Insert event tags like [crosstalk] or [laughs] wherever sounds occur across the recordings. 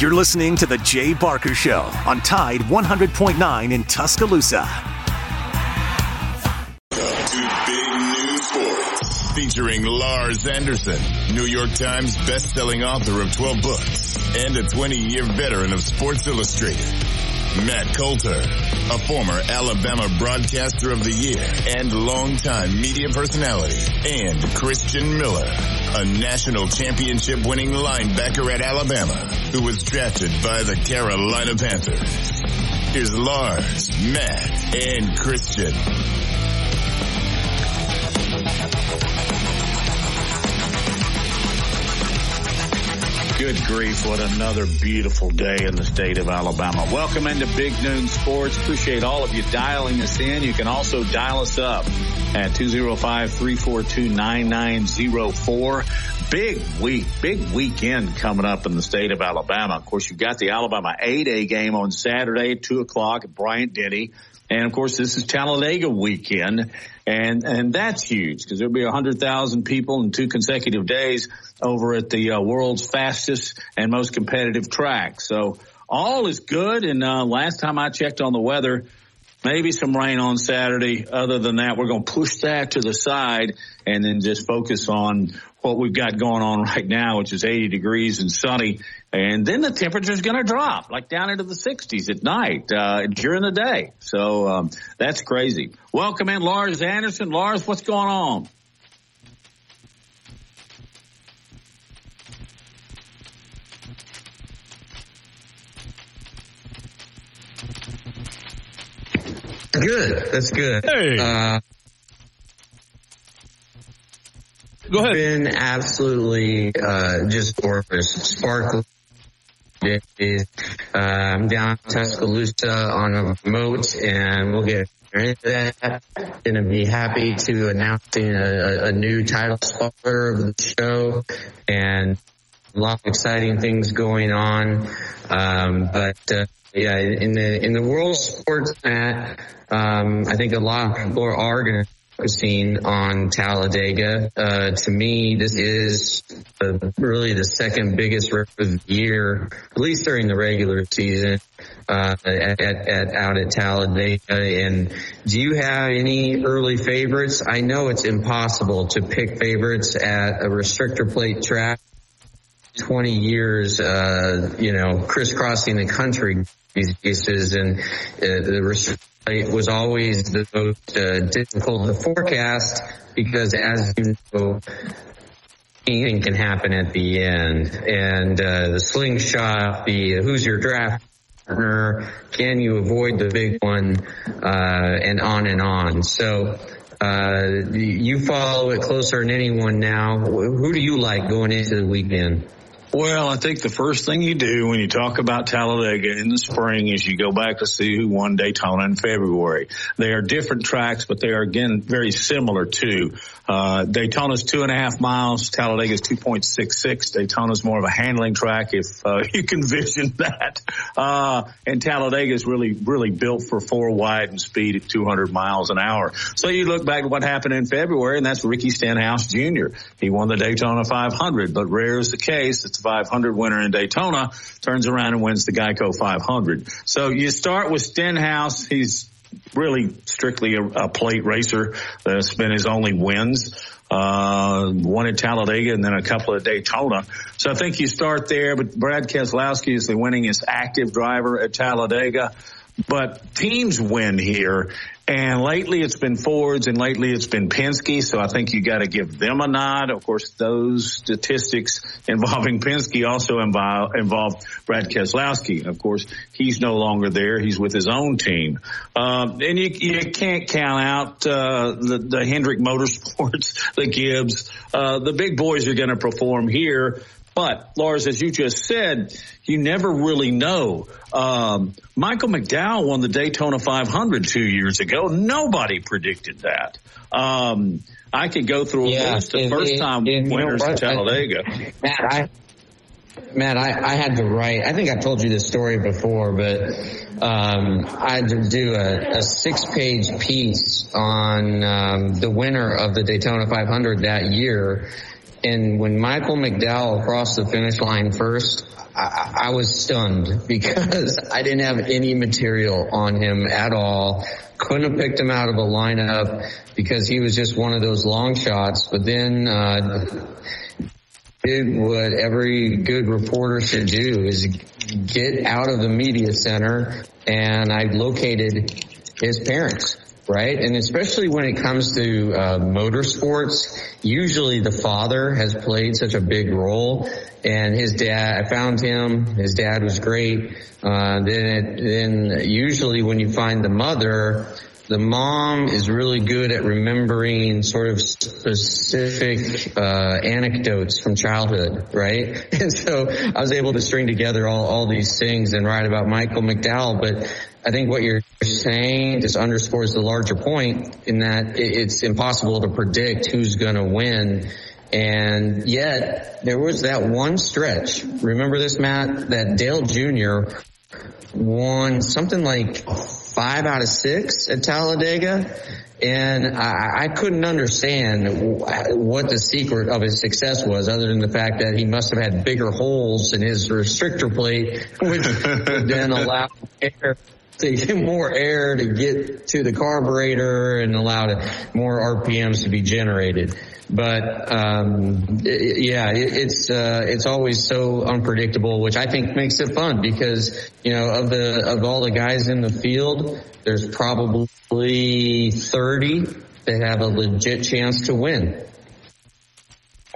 You're listening to The Jay Barker Show on Tide 100.9 in Tuscaloosa. Featuring Lars Anderson, New York Times best-selling author of 12 books and a 20-year veteran of Sports Illustrated. Matt Coulter, a former Alabama Broadcaster of the Year and longtime media personality, and Christian Miller, a national championship winning linebacker at Alabama who was drafted by the Carolina Panthers. Here's Lars, Matt, and Christian. Good grief, what another beautiful day in the state of Alabama. Welcome into Big Noon Sports. Appreciate all of you dialing us in. You can also dial us up at 205-342-9904. Big week, big weekend coming up in the state of Alabama. Of course, you've got the Alabama A-Day game on Saturday, 2 o'clock at Bryant Denny. And of course, this is Talladega weekend, and and that's huge because there'll be a hundred thousand people in two consecutive days over at the uh, world's fastest and most competitive track. So all is good. And uh, last time I checked on the weather, maybe some rain on Saturday. Other than that, we're going to push that to the side and then just focus on what we've got going on [laughs] right now, which is 80 degrees and sunny. And then the temperature is going to drop like down into the 60s at night uh, during the day. So um, that's crazy. Welcome in Lars Anderson. Lars, what's going on? Good. That's good. Hey. Uh, Go ahead. been absolutely uh, just gorgeous, sparkling. Days. Uh, I'm down Tuscaloosa on a remote, and we'll get into that. Going to be happy to announcing a, a new title sponsor of the show, and a lot of exciting things going on. Um, but uh, yeah, in the in the world sports, Matt, um, I think a lot of people are going to focusing on Talladega. Uh, to me, this is uh, really the second biggest race of the year, at least during the regular season, uh, at, at, out at Talladega. And do you have any early favorites? I know it's impossible to pick favorites at a restrictor plate track. 20 years, uh, you know, crisscrossing the country these cases and uh, the it was always the most uh, difficult to forecast because as you know, anything can happen at the end. And uh, the slingshot, the who's your draft partner, can you avoid the big one, uh, and on and on. So uh, you follow it closer than anyone now. Who do you like going into the weekend? Well, I think the first thing you do when you talk about Talladega in the spring is you go back to see who won Daytona in February. They are different tracks, but they are again very similar too. Uh, Daytona's two and a half miles. Talladega is 2.66. Daytona's more of a handling track if uh, [laughs] you can vision that. Uh, and Talladega is really, really built for four wide and speed at 200 miles an hour. So you look back at what happened in February and that's Ricky Stenhouse Jr. He won the Daytona 500, but rare is the case. It's 500 winner in Daytona turns around and wins the Geico 500. So you start with Stenhouse. He's really strictly a, a plate racer. That's been his only wins. Uh, one at Talladega and then a couple at Daytona. So I think you start there, but Brad Keselowski is the winningest active driver at Talladega. But teams win here. And lately it's been Fords and lately it's been Penske. So I think you got to give them a nod. Of course, those statistics [laughs] involving Penske also involve, involve Brad Keselowski. Of course, he's no longer there. He's with his own team. Um, and you, you can't count out, uh, the, the Hendrick Motorsports, [laughs] the Gibbs, uh, the big boys are going to perform here. But Lars, as you just said, you never really know. Um, Michael McDowell won the Daytona 500 two years ago. Nobody predicted that. Um, I could go through a Yeah, list of first time and- and you know winners at what? I- Talladega. Matt, I, Matt, I, I had to write. I think I told you this story before, but um, I had to do a, a six-page piece on um, the winner of the Daytona 500 that year, And when Michael McDowell crossed the finish line first, I, I was stunned [laughs] because I didn't have any material on him at all. Couldn't have picked him out of a lineup because he was just one of those long shots. But then, uh, did what every good reporter should do is get out of the media center and I located his parents right? And especially when it comes to uh, motorsports, usually the father has played such a big role. And his dad, I found him. His dad was great. Uh, then, it, then usually when you find the mother, the mom is really good at remembering sort of specific uh, anecdotes from childhood, right? [laughs] And so I was able to string together all, all these things and write about Michael McDowell. But I think what you're saying just underscores the larger point in that it's impossible to predict who's going to win. And yet there was that one stretch. Remember this, Matt? That Dale Jr. won something like five out of six at Talladega. And I, I, couldn't understand what the secret of his success was other than the fact that he must have had bigger holes in his restrictor plate, which then allowed air to get [laughs] more air to get to the carburetor and allow more RPMs to be generated. But um, it, yeah, it, it's uh, it's always so unpredictable, which I think makes it fun because you know of the of all the guys in the field, there's probably 30 that have a legit chance to win.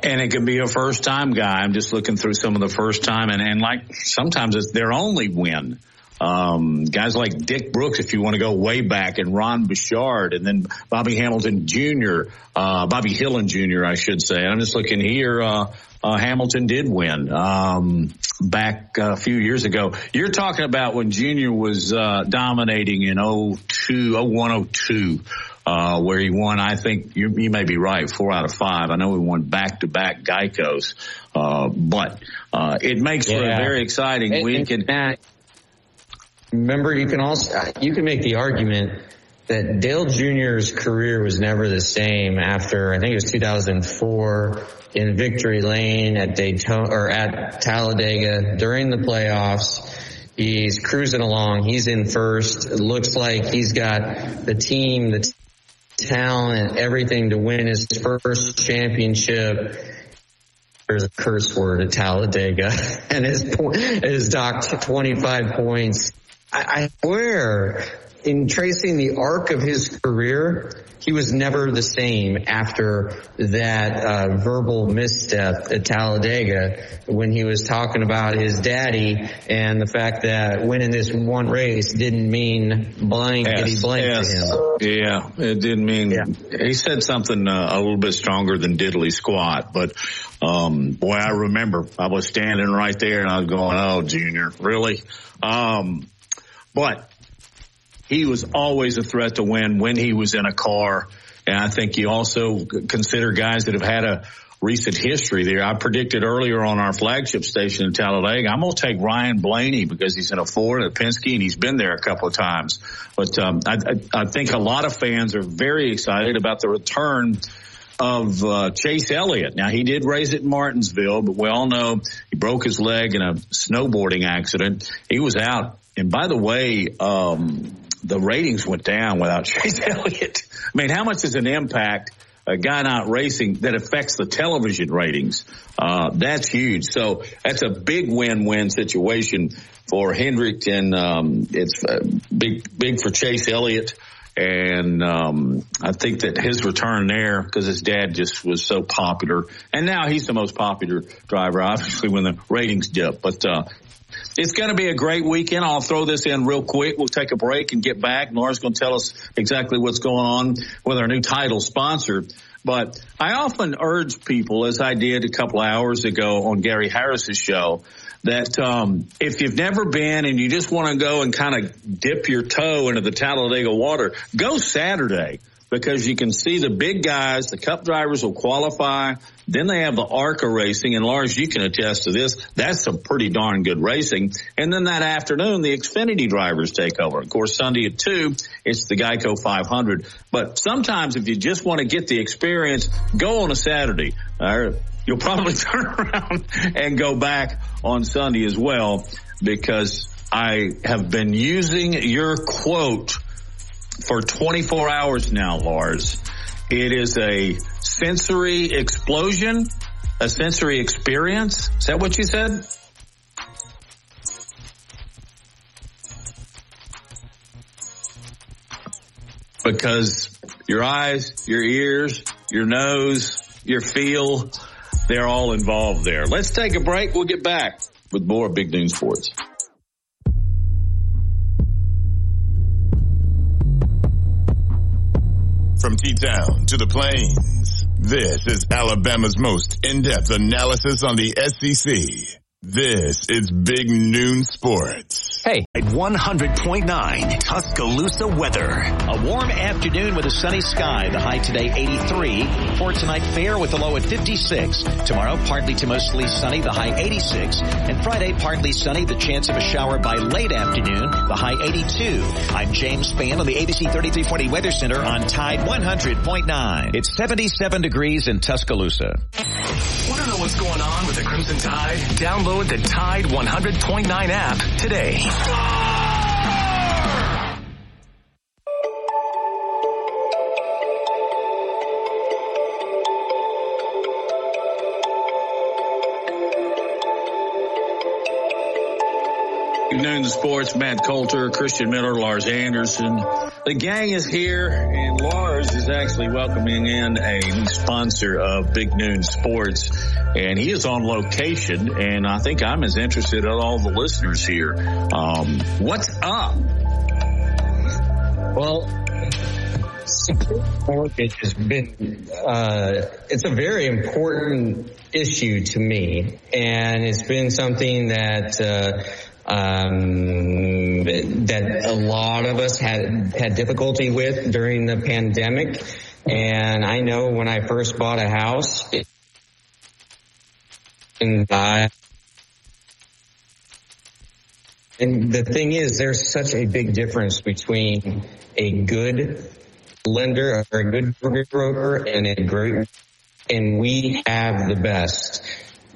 And it can be a first time guy. I'm just looking through some of the first time and, and like sometimes it's their only win. Um, guys like Dick Brooks, if you want to go way back, and Ron Bouchard, and then Bobby Hamilton Jr., uh, Bobby Hillin Jr., I should say. I'm just looking here. Uh, uh, Hamilton did win um, back a few years ago. You're talking about when Junior was uh, dominating in 02, 01, 02, uh, where he won. I think you, you, may be right, four out of five. I know he won back to back Geicos, uh, but uh, it makes yeah. for a very exciting and, week. And Remember, you can also you can make the argument that Dale Jr.'s career was never the same after I think it was 2004 in Victory Lane at Daytona or at Talladega during the playoffs. He's cruising along. He's in first. It looks like he's got the team, the talent, everything to win his first championship there's a curse word at Talladega [laughs] and his point is docked 25 points I, I swear, in tracing the arc of his career, he was never the same after that uh, verbal misstep at Talladega when he was talking about his daddy and the fact that winning this one race didn't mean blankety yes, blank yes. to him. Yeah, it didn't mean. Yeah. He said something uh, a little bit stronger than diddly squat, but um, boy, I remember I was standing right there and I was going, "Oh, Junior, really?" Um, but he was always a threat to win when he was in a car. And I think you also consider guys that have had a recent history there. I predicted earlier on our flagship station in Talladega, I'm going to take Ryan Blaney because he's in a Ford at Penske and he's been there a couple of times. But um, I, I, think a lot of fans are very excited about the return of uh, Chase Elliott. Now he did race at Martinsville, but we all know he broke his leg in a snowboarding accident. He was out and by the way, um, the ratings went down without [laughs] Chase Elliott. I mean, how much is an impact a guy not racing that affects the television ratings? Uh, that's huge. So that's a big win-win situation for Hendrick, and um, it's uh, big, big for Chase Elliott. And um, I think that his return there, because his dad just was so popular, and now he's the most popular driver, obviously, when the ratings dip. But uh, it's going to be a great weekend. I'll throw this in real quick. We'll take a break and get back. Lars going to tell us exactly what's going on with our new title sponsor. But I often urge people, as I did a couple hours ago on Gary Harris's show, that um, if you've never been and you just want to go and kind of dip your toe into the Talladega water, go Saturday because you can see the big guys, the cup drivers will qualify. Then they have the ARCA racing and Lars, you can attest to this. That's some pretty darn good racing. And then that afternoon, the Xfinity drivers take over. Of course, Sunday at two, it's the Geico 500. But sometimes if you just want to get the experience, go on a Saturday. you'll probably [laughs] turn around and go back on Sunday as well because I have been using your quote for 24 hours now, Lars. It is a sensory explosion, a sensory experience. Is that what you said? Because your eyes, your ears, your nose, your feel, they're all involved there. Let's take a break. We'll get back with more Big Noon Sports. From T-Town to the Plains, this is Alabama's most in-depth analysis on the SEC. This is Big Noon Sports. Hey. At 100.9 Tuscaloosa weather. A warm afternoon with a sunny sky. The high today 83. For tonight fair with the low at 56. Tomorrow partly to mostly sunny. The high 86. And Friday partly sunny. The chance of a shower by late afternoon. The high 82. I'm James Spann on the ABC 3340 Weather Center on Tide 100.9. It's 77 degrees in Tuscaloosa. Want to know what's going on with the Crimson Tide? Download the Tide 100.9 app today. Good noon, sports. Matt Coulter, Christian Miller, Lars Anderson. The gang is here, and Lars is actually welcoming in a sponsor of Big Noon Sports, and he is on location. And I think I'm as interested as all the listeners here. Um, what's up? Well, mortgage has been uh, it's a very important issue to me and it's been something that uh, um, that a lot of us had had difficulty with during the pandemic and I know when I first bought a house and I and the thing is, there's such a big difference between a good lender or a good broker and a great, and we have the best.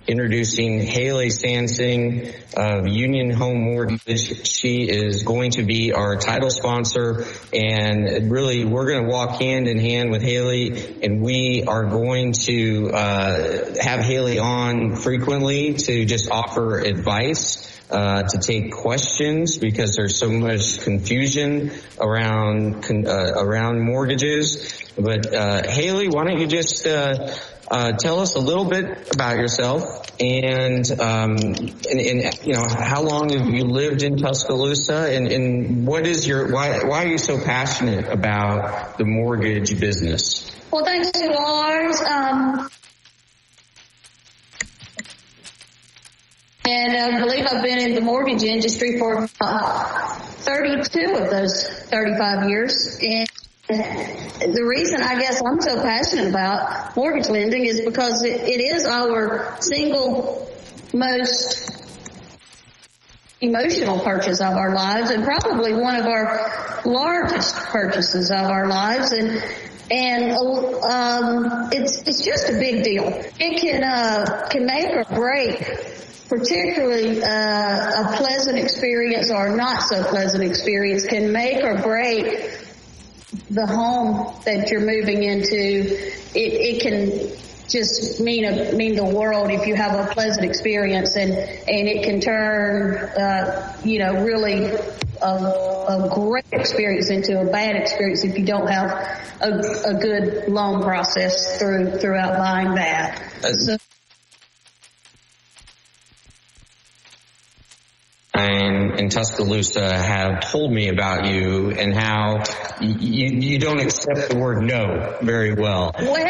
Introducing Haley Sansing of Union Home Mortgage. She is going to be our title sponsor and really we're going to walk hand in hand with Haley and we are going to uh, have Haley on frequently to just offer advice uh, to take questions because there's so much confusion around uh, around mortgages. But uh, Haley, why don't you just uh, uh, tell us a little bit about yourself and, um, and, and you know how long have you lived in Tuscaloosa and, and what is your why why are you so passionate about the mortgage business? Well, thanks Lars. Um, And I believe I've been in the mortgage industry for uh, 32 of those 35 years. And the reason I guess I'm so passionate about mortgage lending is because it, it is our single most emotional purchase of our lives and probably one of our largest purchases of our lives. And and um, it's it's just a big deal. It can uh, can make or break particularly uh, a pleasant experience or not so pleasant experience can make or break the home that you're moving into. It, it can just mean a, mean the world if you have a pleasant experience and and it can turn uh, you know really a, a great experience into a bad experience if you don't have a, a good loan process through throughout buying that. So, and in Tuscaloosa have told me about you and how you, you don't accept the word no very well. Well, [laughs]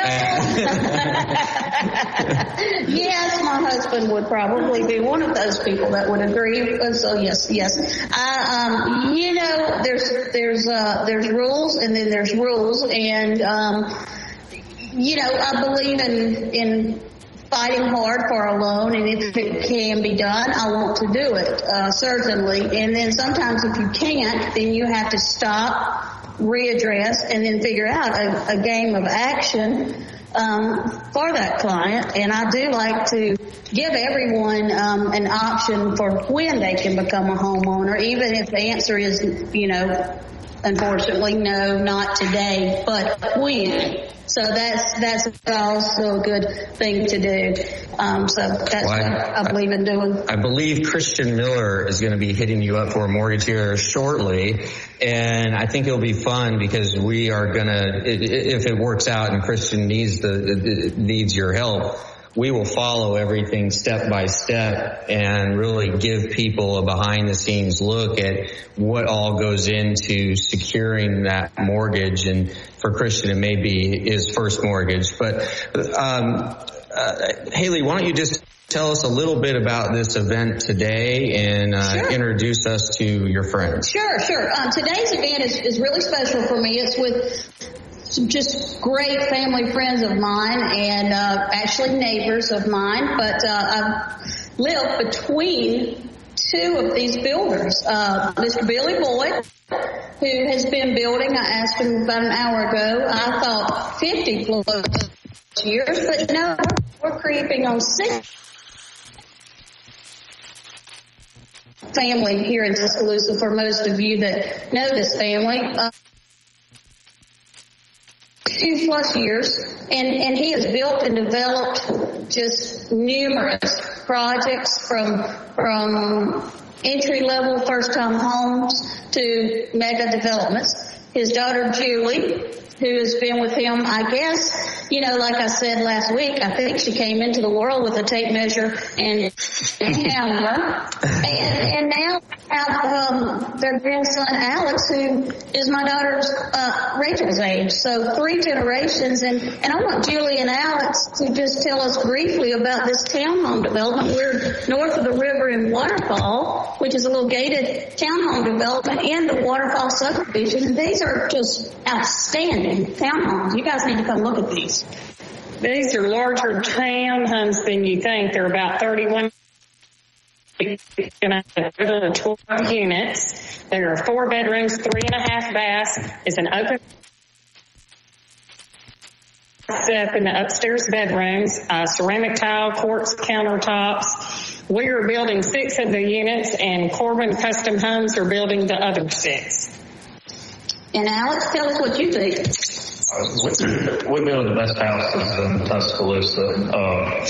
yes, my husband would probably be one of those people that would agree. So yes, yes. I, um, you know, there's there's uh, there's rules and then there's rules, and um, you know, I believe in in fighting hard for a loan, and if it can be done, I want to do it, uh, certainly. And then sometimes if you can't, then you have to stop, readdress, and then figure out a, a game of action um, for that client, and I do like to give everyone um, an option for when they can become a homeowner, even if the answer is, you know, unfortunately, no, not today, but when. So that's that's also a good thing to do. Um, so that's well, I, what I believe in doing. I believe Christian Miller is going to be hitting you up for a mortgage here shortly, and I think it'll be fun because we are going to, if it works out and Christian needs the needs your help we will follow everything step by step and really give people a behind the scenes look at what all goes into securing that mortgage. And for Christian, it may be his first mortgage. But um, uh, Haley, why don't you just tell us a little bit about this event today and uh, sure. introduce us to your friends. Sure, sure. Um, today's event is, is really special for me. It's with some just great family friends of mine and uh, actually neighbors of mine. But uh, I live between two of these builders. Uh, Mr. Billy Boyd, who has been building, I asked him about an hour ago. I thought 50 plus years, but no, we're creeping on six. Family here in Tuscaloosa for most of you that know this family. Uh, two plus years, and, and he has built and developed just numerous projects from from entry level first time homes to mega developments. His daughter Julie who has been with him, I guess, you know, like I said last week, I think she came into the world with a tape measure and camera. And, and now have um, their grandson Alex, who is my daughter's uh, Rachel's age. So three generations. And, and I want Julie and Alex to just tell us briefly about this townhome development. We're north of the river in Waterfall, which is a little gated townhome development in the Waterfall subdivision. These are just outstanding townhomes. You guys need to come look at these. These are larger townhomes than you think. They're about 31 12 units. There are four bedrooms, three and a half baths. It's an open up in the upstairs bedrooms, uh, ceramic tile, quartz countertops. We are building six of the units and Corbin Custom Homes are building the other six. And Alex, tell us what you think. We build the best houses in Tuscaloosa. Uh,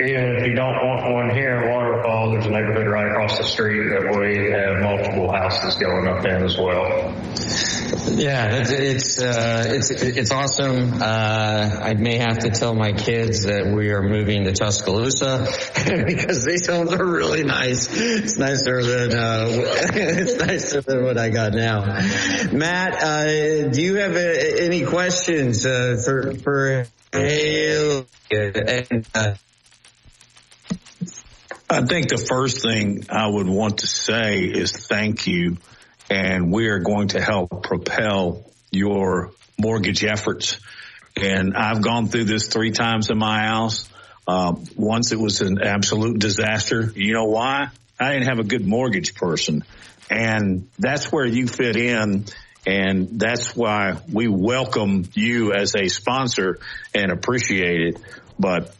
even if you don't want one here in Waterfall, there's a neighborhood right across the street that we have multiple houses going up in as well. Yeah, it's it's uh, it's, it's awesome. Uh, I may have to tell my kids that we are moving to Tuscaloosa [laughs] because these homes are really nice. It's nicer than uh, [laughs] it's nicer than what I got now. Matt, uh, do you have uh, any questions uh, for for? I think the first thing I would want to say is thank you. And we are going to help propel your mortgage efforts. And I've gone through this three times in my house. Uh, once it was an absolute disaster. You know why? I didn't have a good mortgage person. And that's where you fit in. And that's why we welcome you as a sponsor and appreciate it. But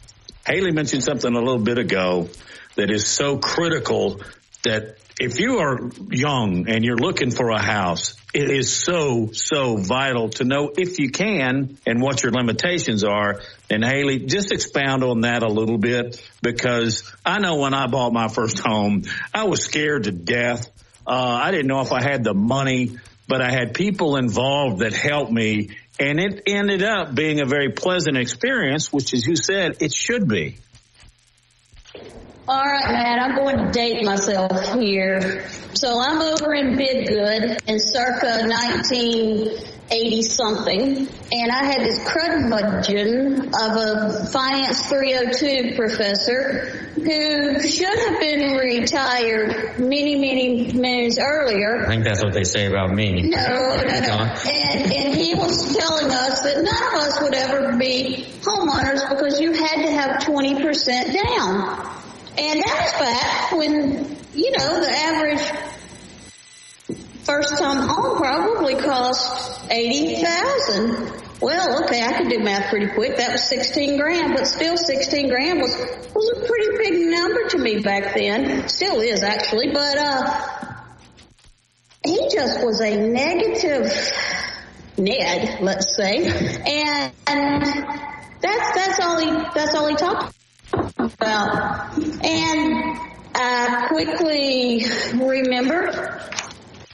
Haley mentioned something a little bit ago that is so critical that if you are young and you're looking for a house, it is so, so vital to know if you can and what your limitations are. And Haley, just expound on that a little bit because I know when I bought my first home, I was scared to death. Uh, I didn't know if I had the money, but I had people involved that helped me and it ended up being a very pleasant experience, which as you said, it should be. All right, Matt, I'm going to date myself here. So I'm over in Bidgood in circa 1980 something, and I had this curmudgeon of a Finance 302 professor who should have been retired many, many moons earlier. I think that's what they say about me. No, no, no. [laughs] And, and he was telling us that none of us would ever be homeowners because you had to have 20% down. And that was back when, you know, the average first time home probably cost 80000 Well, okay, I could do math pretty quick. That was 16 grand, but still 16 grand was, was a pretty big number to me back then. Still is actually, but, uh, he just was a negative Ned, let's say, and, and that's, that's all he, that's all he talked about. And I quickly remembered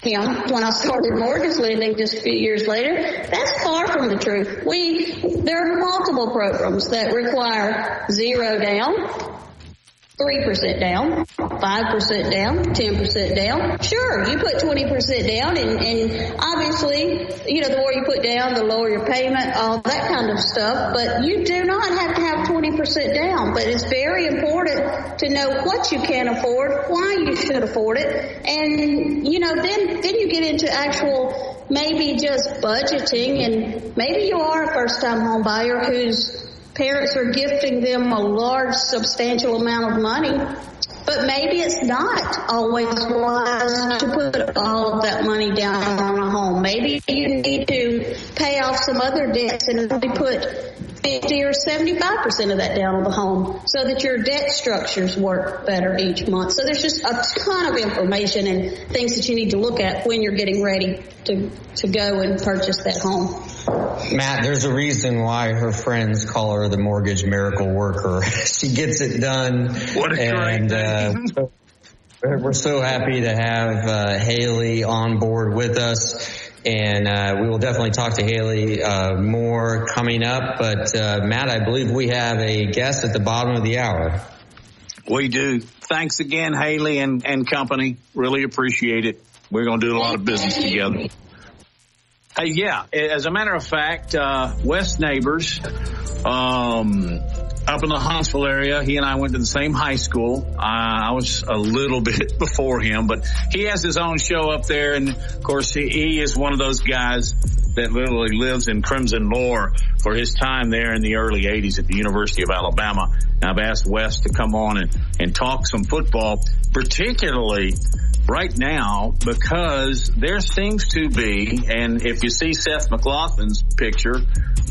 him when I started mortgage lending just a few years later. That's far from the truth. We, there are multiple programs that require zero down, 3% down, 5% down, 10% down. Sure, you put 20% down and, and obviously, you know, the more you put down, the lower your payment, all that kind of stuff, but you do not have to have 20% down, but it's very important to know what you can afford, why you should afford it, and, you know, then, then you get into actual maybe just budgeting and maybe you are a first time home buyer who's parents are gifting them a large, substantial amount of money. But maybe it's not always wise to put all of that money down on a home. Maybe you need to pay off some other debts and only put 50 or 75% of that down on the home so that your debt structures work better each month. So there's just a ton of information and things that you need to look at when you're getting ready to, to go and purchase that home. Matt, there's a reason why her friends call her the mortgage miracle worker. [laughs] she gets it done. What a and, uh, we're so happy to have uh, Haley on board with us. And uh, we will definitely talk to Haley uh, more coming up. But uh, Matt, I believe we have a guest at the bottom of the hour. We do. Thanks again, Haley and, and company. Really appreciate it. We're going to do a lot of business together. Hey, yeah. As a matter of fact, uh, Wes neighbors, um, up in the Huntsville area. He and I went to the same high school. Uh, I was a little [laughs] bit before him, but he has his own show up there. And of course, he, he is one of those guys that literally lives in crimson lore for his time there in the early 80s at the University of Alabama. And I've asked Wes to come on and, and talk some football, particularly right now because there seems to be, and if you see Seth McLaughlin's picture,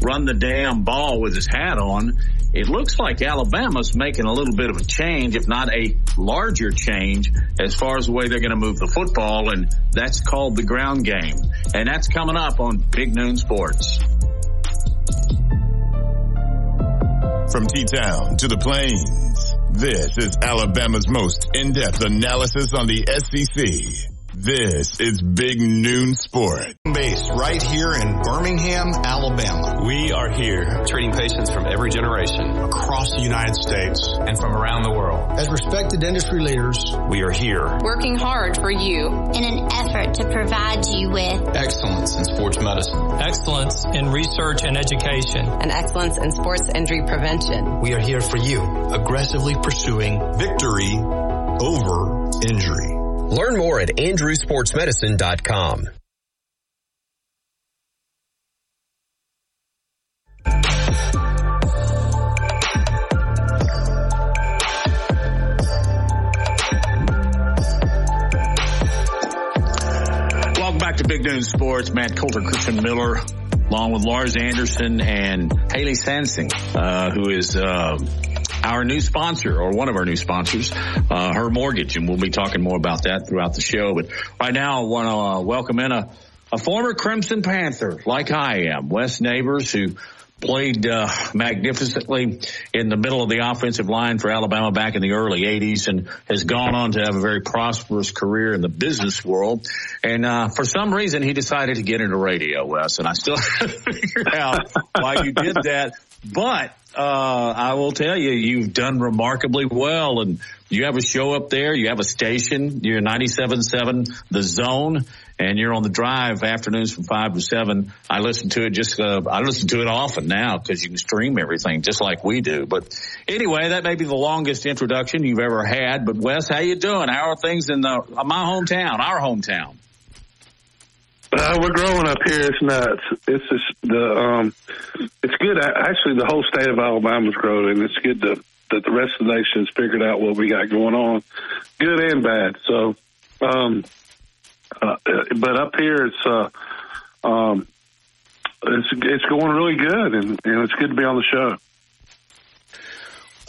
run the damn ball with his hat on, it looks like Alabama's making a little bit of a change, if not a larger change, as far as the way they're going to move the football, and that's called the ground game. And that's coming up on Big Noon Sports. From T-Town to the Plains, this is Alabama's most in-depth analysis on the SEC. This is Big Noon Sport. Base right here in Birmingham, Alabama. We are here treating patients from every generation across the United States and from around the world. As respected industry leaders, we are here working hard for you in an effort to provide you with excellence in sports medicine, excellence in research and education, and excellence in sports injury prevention. We are here for you, aggressively pursuing victory over injury. Learn more at andrewsportsmedicine.com. Welcome back to Big Noon Sports. Matt Coulter, Christian Miller, along with Lars Anderson and Haley Sansing, uh, who is uh, our new sponsor or one of our new sponsors, uh, her mortgage. And we'll be talking more about that throughout the show. But right now I want to uh, welcome in a, a former Crimson Panther like I am, Wes Neighbors, who played uh, magnificently in the middle of the offensive line for Alabama back in the early 80s and has gone on to have a very prosperous career in the business world. And uh, for some reason, he decided to get into radio, Wes, and I still [laughs] have to figure out why you did that. But uh, I will tell you, you've done remarkably well and you have a show up there. You have a station. You're 97.7 The Zone and you're on the drive afternoons from five to seven. I listen to it just, uh, I listen to it often now because you can stream everything just like we do. But anyway, that may be the longest introduction you've ever had. But Wes, how you doing? How are things in the, my hometown, our hometown? Uh, we're growing up here. It's nuts. It's just the um, it's good. Actually, the whole state of Alabama's growing, it's good to, that the rest of the nation's figured out what we got going on, good and bad. So, um, uh, but up here, it's uh, um, it's it's going really good, and, and it's good to be on the show.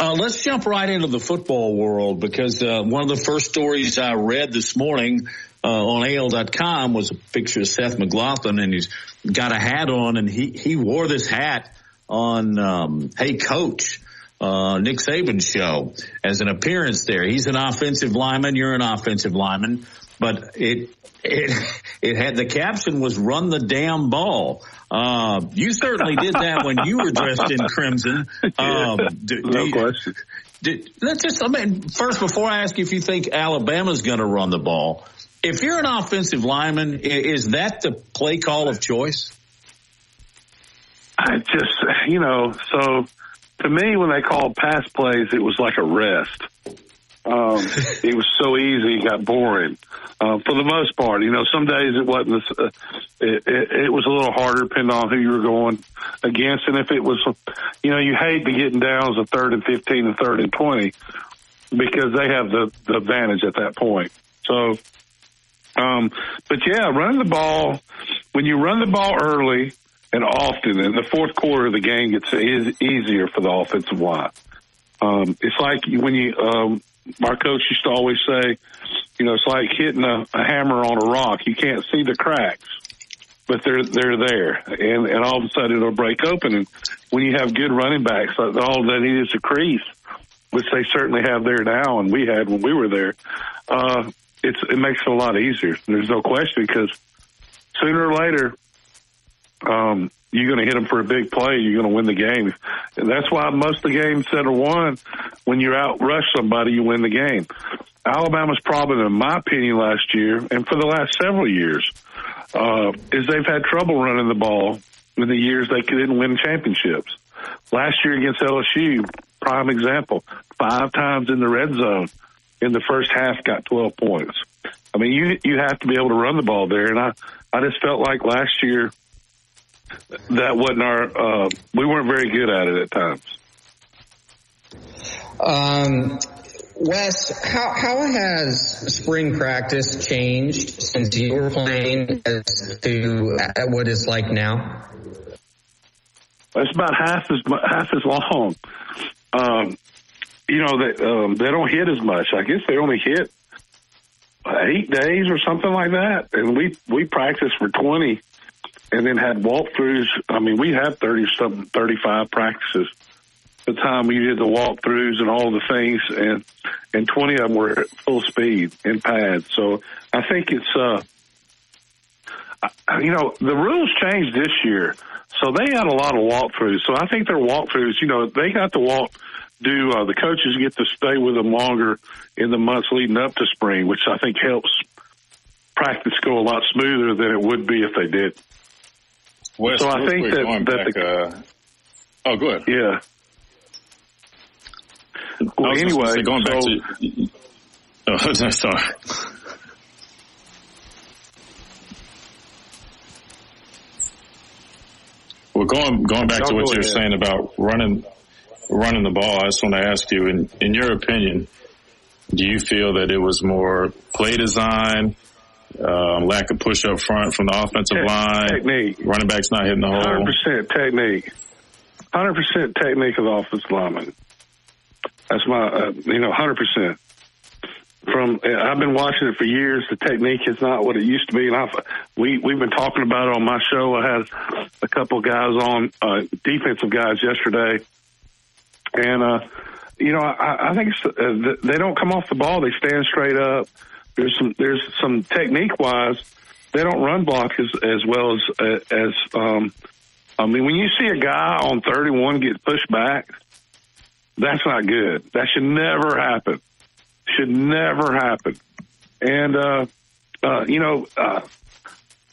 Uh, let's jump right into the football world because uh, one of the first stories I read this morning uh, on AL.com was a picture of Seth McLaughlin, and he's got a hat on, and he he wore this hat on um, Hey Coach. Uh, Nick Saban's show as an appearance there. He's an offensive lineman. You're an offensive lineman, but it, it, [laughs] it had the caption was run the damn ball. Uh, you certainly did that when you were dressed in crimson. [laughs] Um, do, no do, question. Did, let's just, I mean, first, before I ask you if you think Alabama's going to run the ball, if you're an offensive lineman, is that the play call of choice? I just, you know, so to me, when they called pass plays, it was like a rest. Um, [laughs] it was so easy, it got boring. Uh, for the most part, you know, some days it wasn't. Uh, it, it, it was a little harder depending on who you were going against, and if it was, you know, you hate to getting down as a third and fifteen and third and twenty because they have the, the advantage at that point. So, um, but yeah, running the ball when you run the ball early and often, in the fourth quarter of the game gets is easier for the offensive line. Um, it's like when you, um, our coach used to always say, you know, it's like hitting a, a hammer on a rock. You can't see the cracks, but they're they're there, and and all of a sudden it'll break open. And when you have good running backs, all they need is a crease, which they certainly have there now, and we had when we were there. Uh, it's it makes it a lot easier. There's no question because sooner or later, um, you're going to hit them for a big play. You're going to win the game. And that's why most of the games that are won, when you out rush somebody, you win the game. Alabama's problem, in my opinion, last year and for the last several years, uh, is they've had trouble running the ball in the years they didn't win championships. Last year against LSU, prime example, five times in the red zone in the first half got 12 points. I mean, you, you have to be able to run the ball there. And I, I just felt like last year, that wasn't our. Uh, we weren't very good at it at times. Um, Wes, how how has spring practice changed since you were playing as to what it's like now? It's about half as half as long. Um, you know they um, they don't hit as much. I guess they only hit eight days or something like that, and we we practiced for twenty and then had walkthroughs. I mean, we had 30 something, 35 practices. The time we did the walkthroughs and all the things, and and 20 of them were at full speed in pads. So I think it's, uh, you know, the rules changed this year, so they had a lot of walkthroughs. So I think their walkthroughs, you know, they got to walk. Do uh, the coaches get to stay with them longer in the months leading up to spring, which I think helps practice go a lot smoother than it would be if they did. Wes, so I think that, that back, the, uh, oh, go ahead. Yeah. Well, anyway, say, going back so- to. Oh, [laughs] sorry. Well, going going back to what go you were ahead. saying about running running the ball, I just want to ask you, in in your opinion, do you feel that it was more play design, um, lack of push up front from the offensive Te- line, technique. running backs not hitting the hole? Hundred percent technique. Hundred percent technique of the offensive lineman. That's my, uh, you know, hundred percent. From uh, I've been watching it for years. The technique is not what it used to be, and I've we we've been talking about it on my show. I had a couple guys on uh, defensive guys yesterday, and uh, you know I, I think uh, they don't come off the ball. They stand straight up. There's some there's some technique wise. They don't run block as as well as uh, as um, I mean, when you see a guy on 31 get pushed back, that's not good. That should never happen. Should never happen. And, uh, uh, you know, uh,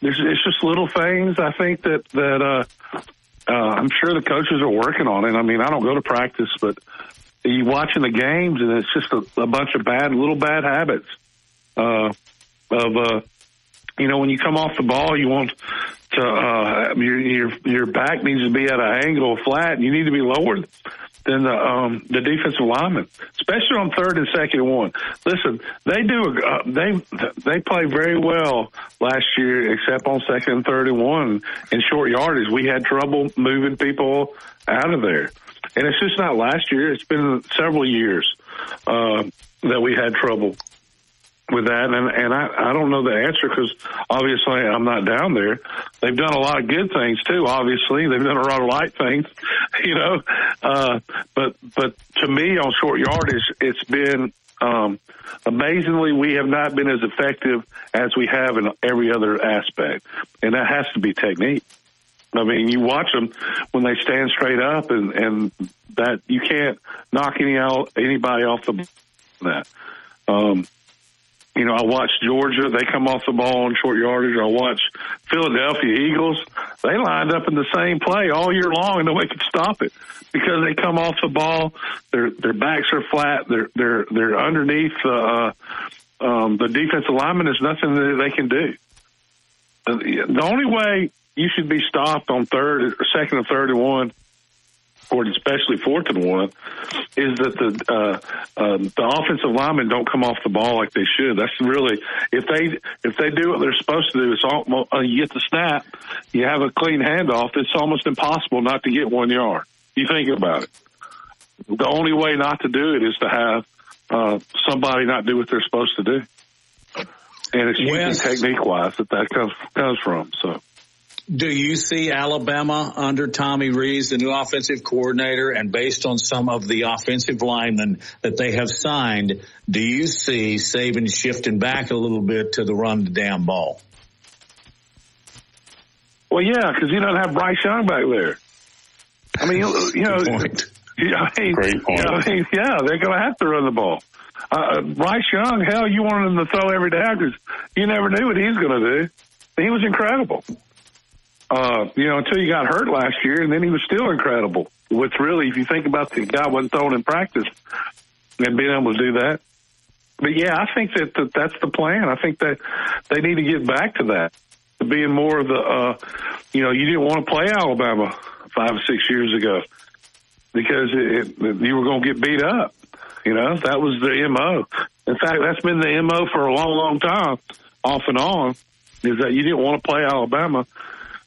there's, it's just little things I think that, that, uh, uh, I'm sure the coaches are working on it. I mean, I don't go to practice, but you watching the games and it's just a, a bunch of bad, little bad habits, uh, of, uh, you know, when you come off the ball, you want to uh, your your your back needs to be at an angle flat, and you need to be lower than the um, the defensive lineman, especially on third and second and one. Listen, they do uh, they they play very well last year, except on second and third and one in short yardage. We had trouble moving people out of there, and it's just not last year. It's been several years uh, that we had trouble with that, and and I I don't know the answer because obviously I'm not down there. They've done a lot of good things too. Obviously, they've done a lot of light things, [laughs] you know. Uh, but but to me, on short yardage, it's been um, amazingly we have not been as effective as we have in every other aspect, and that has to be technique. I mean, you watch them when they stand straight up, and and that you can't knock any out anybody off the that. Um, you know, I watch Georgia. They come off the ball on short yardage. I watch Philadelphia Eagles. They lined up in the same play all year long and nobody could stop it because they come off the ball. Their, their backs are flat. They're, they're, they're underneath, uh, um, the defensive lineman. There's nothing that they can do. The only way you should be stopped on third or second or third and one or especially fourth and one, is that the uh, uh, the offensive linemen don't come off the ball like they should. That's really if they if they do what they're supposed to do, it's all uh, you get the snap, you have a clean handoff. It's almost impossible not to get one yard. You think about it. The only way not to do it is to have uh, somebody not do what they're supposed to do, and it's usually technique wise that that comes comes from. So. Do you see Alabama under Tommy Rees, the new offensive coordinator, and based on some of the offensive linemen that they have signed, do you see Saban shifting back a little bit to the run the damn ball? Well, yeah, because you don't have Bryce Young back there. I mean, you, [laughs] you know, I mean, Great point. You know, I mean, yeah, they're going to have to run the ball. Uh, Bryce Young, hell, you wanted him to throw every down because you never knew what he was going to do. He was incredible uh, you know, until he got hurt last year, and then he was still incredible. Which really, if you think about the guy wasn't thrown in practice and being able to do that. But yeah, I think that, that that's the plan. I think that they need to get back to that, to being more of the, uh, you know, you didn't want to play Alabama five or six years ago because it, it, you were going to get beat up. You know, that was the MO. In fact, that's been the MO for a long, long time, off and on, is that you didn't want to play Alabama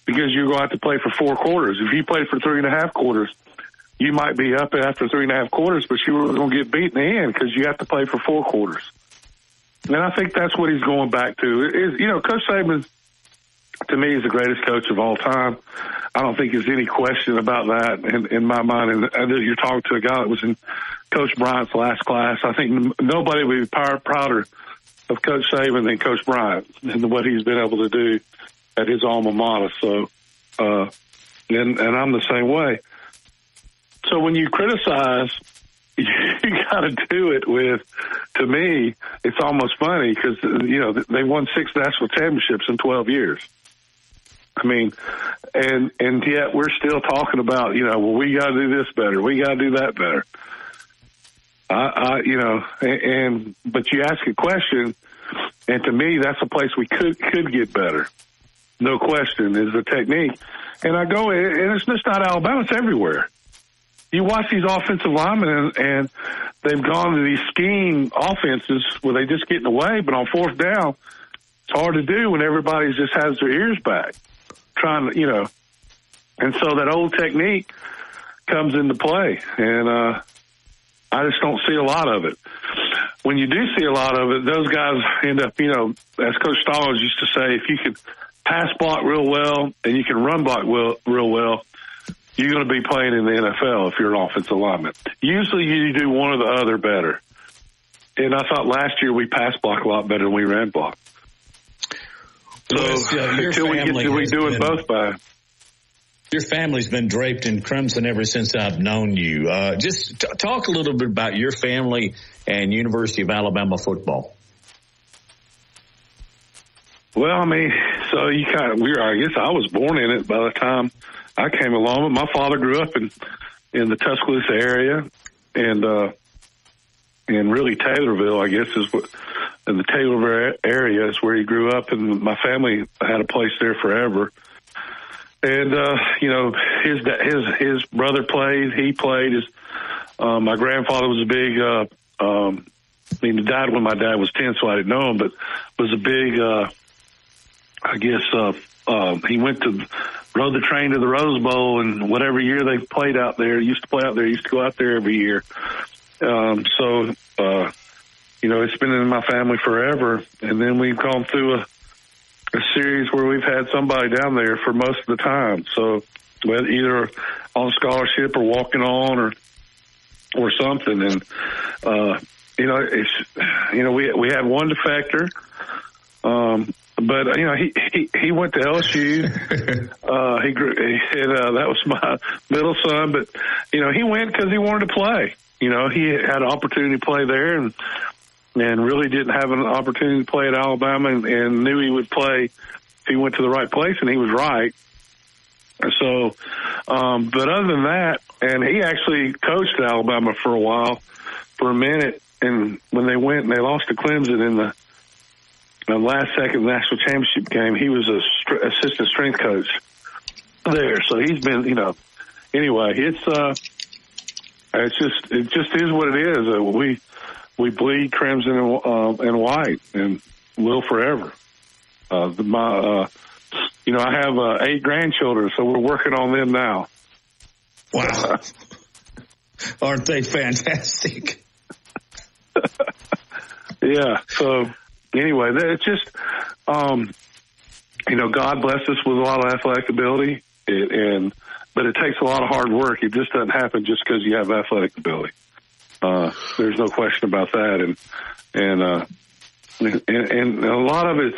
because you're going to have to play for four quarters. If you played for three and a half quarters, you might be up after three and a half quarters, but you were going to get beat in the end because you have to play for four quarters. And I think that's what he's going back to. Is you know, Coach Saban to me is the greatest coach of all time. I don't think there's any question about that in, in my mind. And I know you're talking to a guy that was in Coach Bryant's last class. I think nobody would be prouder of Coach Saban than Coach Bryant and what he's been able to do at his alma mater. So, uh, and, and I'm the same way. So when you criticize, [laughs] you got to do it with, to me, it's almost funny because, you know, they won six national championships in 12 years. I mean, and, and yet we're still talking about, you know, well, we got to do this better. We got to do that better. I, I, you know, and, and, but you ask a question, and to me, that's a place we could, could get better no question, is the technique. And I go, and it's just not Alabama, it's everywhere. You watch these offensive linemen and, and they've gone to these scheme offenses where they just get in the way, but on fourth down, it's hard to do when everybody just has their ears back trying to, you know, and so that old technique comes into play. And, uh, I just don't see a lot of it. When you do see a lot of it, those guys end up, you know, as Coach Stallings used to say, if you could pass block real well and you can run block well, real well, you're going to be playing in the NFL if you're an offensive lineman. Usually you do one or the other better. And I thought last year we pass block a lot better than we ran block. So uh, until we get to we do it both by. Your family's been draped in crimson ever since I've known you. Uh, just t- talk a little bit about your family and University of Alabama football. Well, I mean, so you kind of we were. I guess I was born in it by the time I came along. My father grew up in in the Tuscaloosa area, and uh, and really Taylorville, I guess is what in the Taylorville area is where he grew up, and my family had a place there forever. And uh, you know, his his his brother played. He played. His uh, my grandfather was a big. Uh, um, I mean, he died when my dad was ten, so I didn't know him, but was a big. Uh, I guess uh, uh, he went to rode the train to the Rose Bowl, and whatever year they played out there, used to play out there. Used to go out there every year. Um, so, uh, you know, it's been in my family forever. And then we've gone through a, a series where we've had somebody down there for most of the time. So, either on scholarship or walking on or or something. And uh, you know, it's you know, we we had one defector. Um, but you know he he, he went to LSU. [laughs] uh, he grew, and uh, that was my middle son. But you know he went because he wanted to play. You know he had an opportunity to play there, and and really didn't have an opportunity to play at Alabama, and, and knew he would play if he went to the right place, and he was right. So, um, but other than that, and he actually coached at Alabama for a while, for a minute, and when they went and they lost to Clemson in the the last second national championship game, he was a st- assistant strength coach there. So he's been, you know, anyway, it's, uh, it's just, it just is what it is. Uh, we, we bleed crimson and, uh, and white and will forever. Uh, the, my, uh, you know, I have, uh, eight grandchildren, so we're working on them now. Wow. [laughs] Aren't they fantastic? [laughs] yeah. So, anyway, it's just, um, you know, God bless us with a lot of athletic ability, it, and but it takes a lot of hard work. It just doesn't happen just because you have athletic ability. Uh, there's no question about that, and and uh, and, and a lot of it's,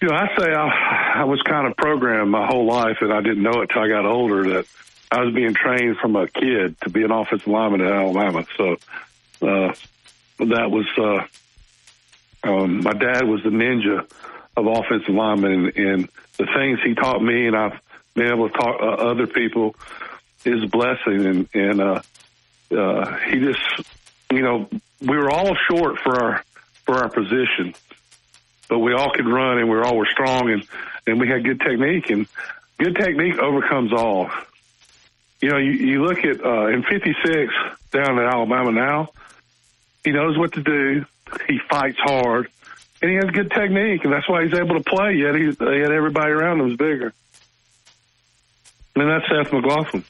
you know, I say I, I was kind of programmed my whole life, and I didn't know it till I got older that I was being trained from a kid to be an offensive lineman at Alabama. So uh, that was. Uh, um, my dad was the ninja of offensive linemen, and, and the things he taught me, and I've been able to taught uh, other people, is blessing. And and uh, uh, he just, you know, we were all short for our for our position, but we all could run, and we all were strong, and and we had good technique, and good technique overcomes all. You know, you, you look at uh, in '56 down in Alabama now. He knows what to do he fights hard, and he has good technique, and that's why he's able to play. Yet he, yet everybody around him is bigger. And that's Seth McLaughlin.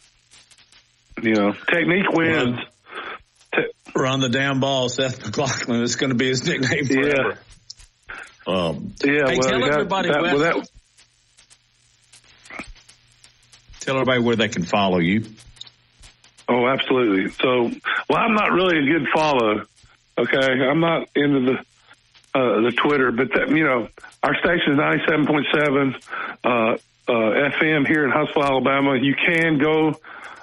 You know, technique wins. Run the damn ball, Seth McLaughlin. It's going to be his nickname forever. Yeah. Um, yeah. Hey, well, tell that, everybody that, where, well, that, tell everybody where they can follow you. Oh, absolutely. So, well, I'm not really a good follow. Okay, I'm not into the uh, the Twitter, but that, you know, our station is 97.7 uh, uh, FM here in Huntsville, Alabama. You can go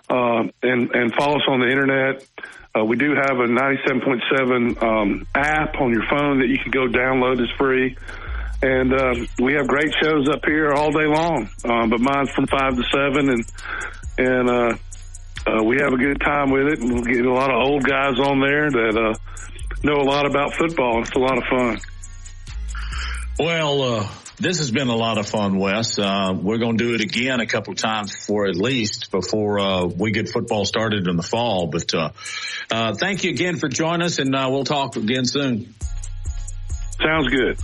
uh, and and follow us on the internet. Uh, we do have a 97.7 um, app on your phone that you can go download. It's free. And uh, we have great shows up here all day long, um, but mine's from five to seven, and and we have a good time with it. We get a lot of old guys on there that know a lot about football. It's a lot of fun. Well, uh, this has been a lot of fun, Wes. Uh, we're going to do it again a couple of times for at least before uh, we get football started in the fall. But uh, uh, thank you again for joining us, and uh, we'll talk again soon. Sounds good.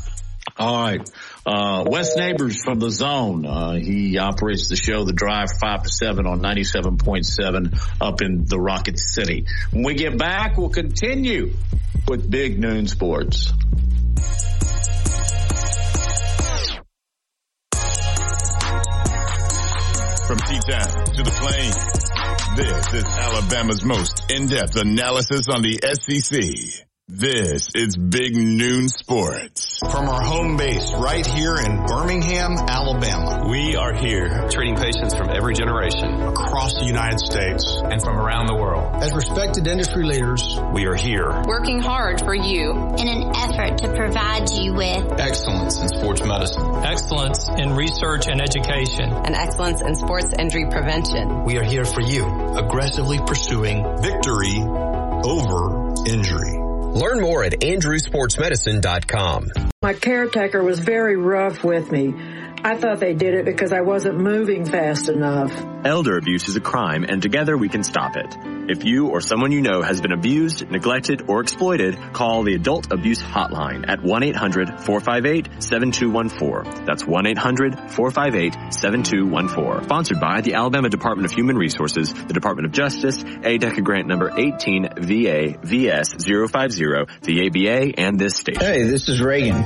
All right. Uh, Wes Neighbors from the zone. Uh, he operates the show, The Drive, 5 to 7 on 97.7 up in the Rocket City. When we get back, we'll continue with Big Noon Sports. From T-Town to the plain, this is Alabama's most in-depth analysis on the SEC. This is Big Noon Sports. From our home base right here in Birmingham, Alabama. We are here treating patients from every generation across the United States and from around the world. As respected industry leaders, we are here working hard for you in an effort to provide you with excellence in sports medicine, excellence in research and education, and excellence in sports injury prevention. We are here for you, aggressively pursuing victory over injury. Learn more at andrewsportsmedicine.com. My caretaker was very rough with me. I thought they did it because I wasn't moving fast enough. Elder abuse is a crime and together we can stop it. If you or someone you know has been abused, neglected, or exploited, call the Adult Abuse Hotline at 1-800-458-7214. That's 1-800-458-7214. Sponsored by the Alabama Department of Human Resources, the Department of Justice, ADECA grant number 18 VA VS 050, the ABA, and this station. Hey, this is Reagan,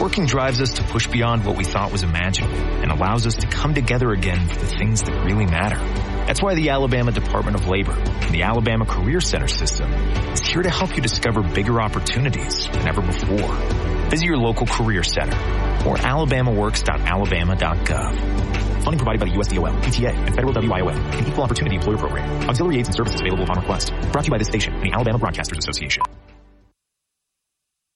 Working drives us to push beyond what we thought was imaginable and allows us to come together again for the things that really matter. That's why the Alabama Department of Labor and the Alabama Career Center system is here to help you discover bigger opportunities than ever before. Visit your local career center or alabamaworks.alabama.gov. Funding provided by the USDOL, PTA, and Federal WIOA, and Equal Opportunity Employer Program. Auxiliary aids and services available upon request. Brought to you by this station and the Alabama Broadcasters Association.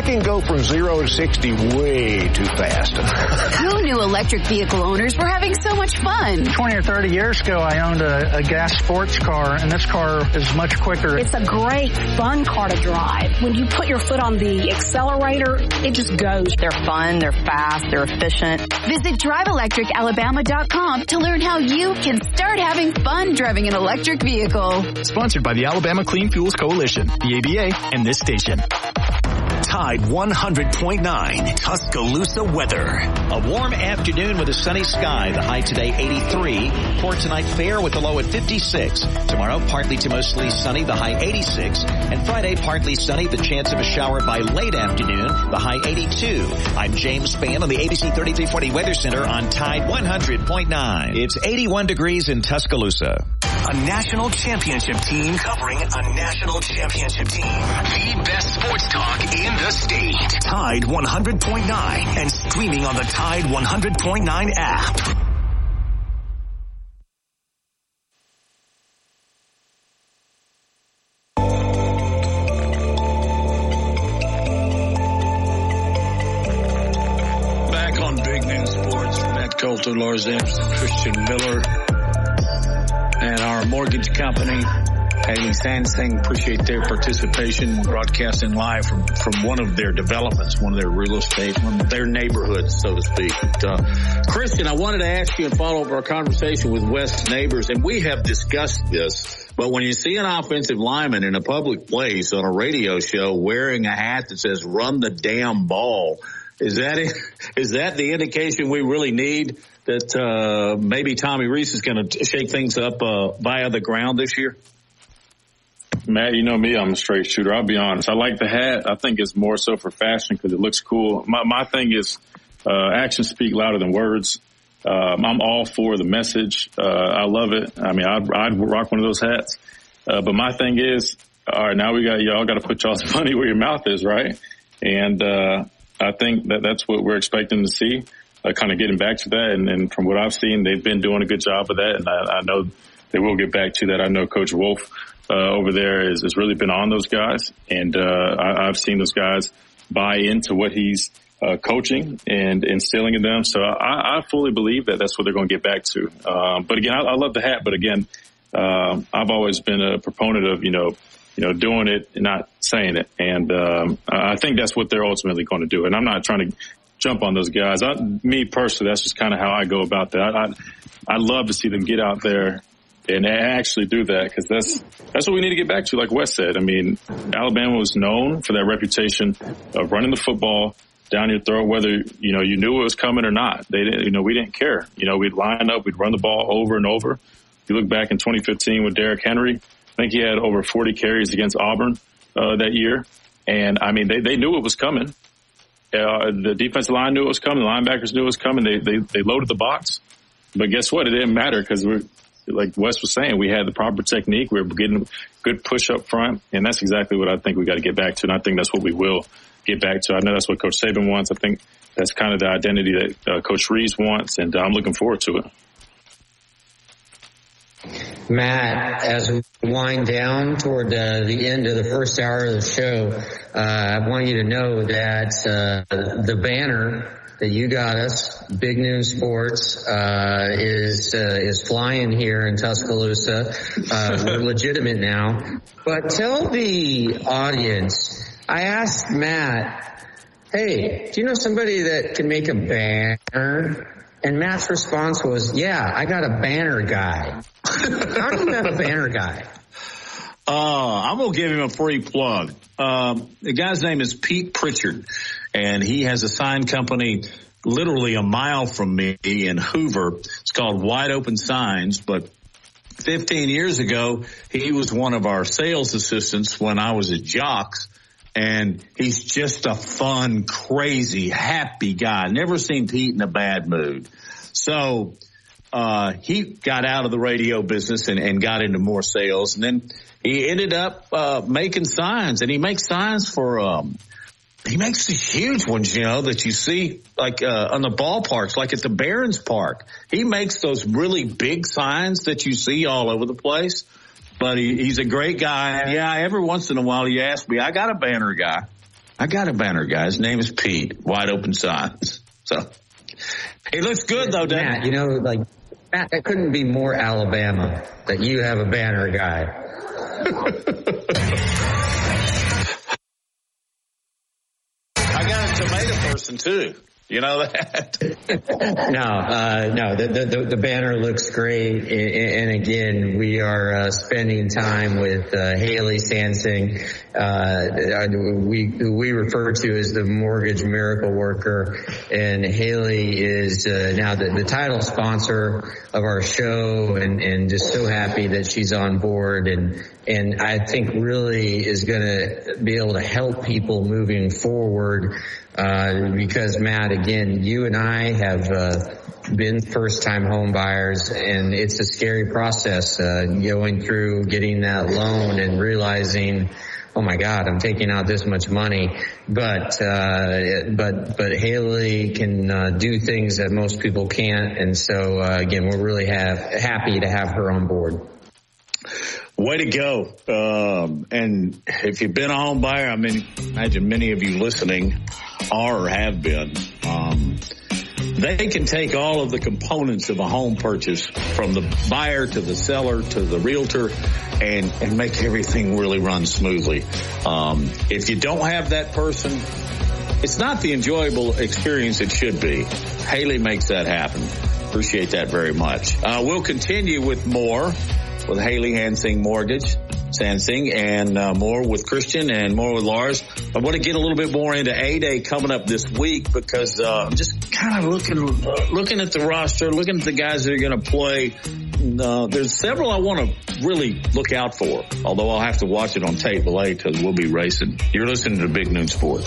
I can go from zero to 60 way too fast. [laughs] Who knew electric vehicle owners were having so much fun? 20 or 30 years ago, I owned a, a, gas sports car, and this car is much quicker. It's a great, fun car to drive. When you put your foot on the accelerator, it just goes. They're fun, they're fast, they're efficient. Visit driveelectricalabama.com to learn how you can start having fun driving an electric vehicle. Sponsored by the Alabama Clean Fuels Coalition, the ABA, and this station. Tide 100.9 Tuscaloosa weather. A warm afternoon with a sunny sky. The high today 83. For tonight fair with the low at 56. Tomorrow partly to mostly sunny. The high 86. And Friday partly sunny. The chance of a shower by late afternoon. The high 82. I'm James Spann on the ABC 3340 Weather Center on Tide 100.9. It's 81 degrees in Tuscaloosa. A national championship team covering a national championship team. The best sports talk in the state. Tide 100.9 and streaming on the Tide 100.9 app. Back on Big Noon Sports, Matt Coulter, Lars Anderson, Christian Miller, and our mortgage company, Haley Sansing. Appreciate their participation, broadcasting live from, from one of their developments, one of their real estate, one of their neighborhoods, so to speak. But, uh, Christian, I wanted to ask you and follow up our conversation with Wes Neighbors, and we have discussed this, but when you see an offensive lineman in a public place on a radio show wearing a hat that says run the damn ball, is that it? [laughs] Is that the indication we really need that uh, maybe Tommy Rees is going to shake things up uh, via the ground this year? Matt, you know me, I'm a straight shooter. I'll be honest. I like the hat. I think it's more so for fashion because it looks cool. My my thing is uh, actions speak louder than words. Um, I'm all for the message. Uh, I love it. I mean, I'd, I'd rock one of those hats. Uh, but my thing is, all right, now we got y'all got to put y'all's [laughs] money where your mouth is, right? And uh, I think that that's what we're expecting to see. Uh, kind of getting back to that, and, and, from what I've seen, they've been doing a good job of that, and I, I know they will get back to that. I know Coach Wolf uh, over there has, has, really been on those guys, and uh, I, have seen those guys buy into what he's uh, coaching and instilling in them. So I, I, fully believe that that's what they're going to get back to. Um, but again, I, I, love the hat, but again, um, I've always been a proponent of you know you know, doing it and not saying it. And um, I think that's what they're ultimately going to do. And I'm not trying to jump on those guys. I, me personally, that's just kind of how I go about that. I, I, I love to see them get out there and actually do that because that's that's what we need to get back to. Like Wes said, I mean, Alabama was known for that reputation of running the football down your throat, whether you know you knew it was coming or not. They didn't, you know, we didn't care. You know, we'd line up, we'd run the ball over and over. If you look back in 2015 with Derrick Henry, I think he had over 40 carries against Auburn uh, that year, and I mean, they they knew it was coming. Uh, the defensive line knew it was coming. The linebackers knew it was coming. They they they loaded the box, but guess what? It didn't matter because we're like Wes was saying, we had the proper technique. We were getting good push up front, and that's exactly what I think we got to get back to. And I think that's what we will get back to. I know that's what Coach Saban wants. I think that's kind of the identity that uh, Coach Rees wants, and I'm looking forward to it. Matt, as we wind down toward uh, the end of the first hour of the show, uh, I want you to know that uh, the banner that you got us, Big Noon Sports, uh, is uh, is flying here in Tuscaloosa. Uh, we're [laughs] legitimate now. But tell the audience, I asked Matt, hey, do you know somebody that can make a banner? And Matt's response was, yeah, I got a banner guy. How do you have a banner guy? Uh, I'm gonna give him a free plug. Um, the guy's name is Pete Pritchard, and he has a sign company literally a mile from me in Hoover. It's called Wide Open Signs, but 15 years ago, he was one of our sales assistants when I was at JOX. And he's just a fun, crazy, happy guy. Never seen Pete in a bad mood. So, uh, he got out of the radio business and, and got into more sales. And then he ended up uh, making signs, and he makes signs for um, he makes these huge ones, you know, that you see like uh, on the ballparks, like at the Barons Park. He makes those really big signs that you see all over the place. But he, he's a great guy. Yeah, every once in a while he asks me, I got a banner guy. I got a banner guy. His name is Pete. Wide open signs. So he looks good though, doesn't Matt, you know, like Matt, that couldn't be more Alabama that you have a banner guy. [laughs] Tomato person too. You know that? [laughs] no, uh, no. The, the the banner looks great, and, again, we are uh, spending time with uh, Haley Sansing. Uh, we we refer to as the mortgage miracle worker, and Haley is uh, now the, the title sponsor of our show, and and just so happy that she's on board, and and I think really is going to be able to help people moving forward. Uh, because Matt, again, you and I have uh, been first-time home buyers, and it's a scary process uh, going through getting that loan and realizing, oh my God, I'm taking out this much money. But uh, but but Haley can uh, do things that most people can't, and so uh, again, we're really have, happy to have her on board. Way to go. Um, and if you've been a home buyer, I mean, imagine many of you listening are or have been. Um, they can take all of the components of a home purchase from the buyer to the seller to the realtor and, and make everything really run smoothly. Um, if you don't have that person, it's not the enjoyable experience it should be. Haley makes that happen. Appreciate that very much. Uh, we'll continue with more with Haley Hansing Mortgage, Sansing, and uh, more with Christian and more with Lars. I want to get a little bit more into A Day coming up this week because uh, I'm just kind of looking looking at the roster, looking at the guys that are going to play. Uh, there's several I want to really look out for, although I'll have to watch it on tape delay because we'll be racing. You're listening to Big Noon Sports.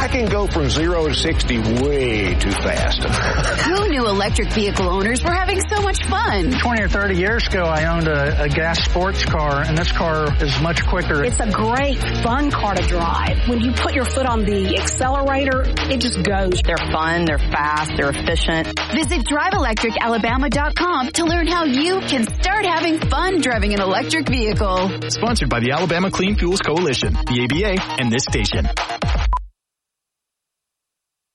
I can go from zero to 60 way too fast. [laughs] Who knew electric vehicle owners were having so much fun? 20 or 30 years ago, I owned a, a gas sports car, and this car is much quicker. It's a great, fun car to drive. When you put your foot on the accelerator, it just goes. They're fun, they're fast, they're efficient. Visit driveelectricalabama.com to learn how you can start having fun driving an electric vehicle. Sponsored by the Alabama Clean Fuels Coalition, the ABA, and this station.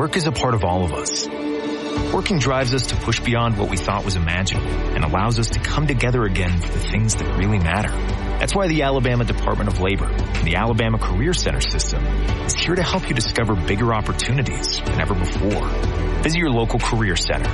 Work is a part of all of us. Working drives us to push beyond what we thought was imaginable and allows us to come together again for the things that really matter. That's why the Alabama Department of Labor and the Alabama Career Center system is here to help you discover bigger opportunities than ever before. Visit your local career center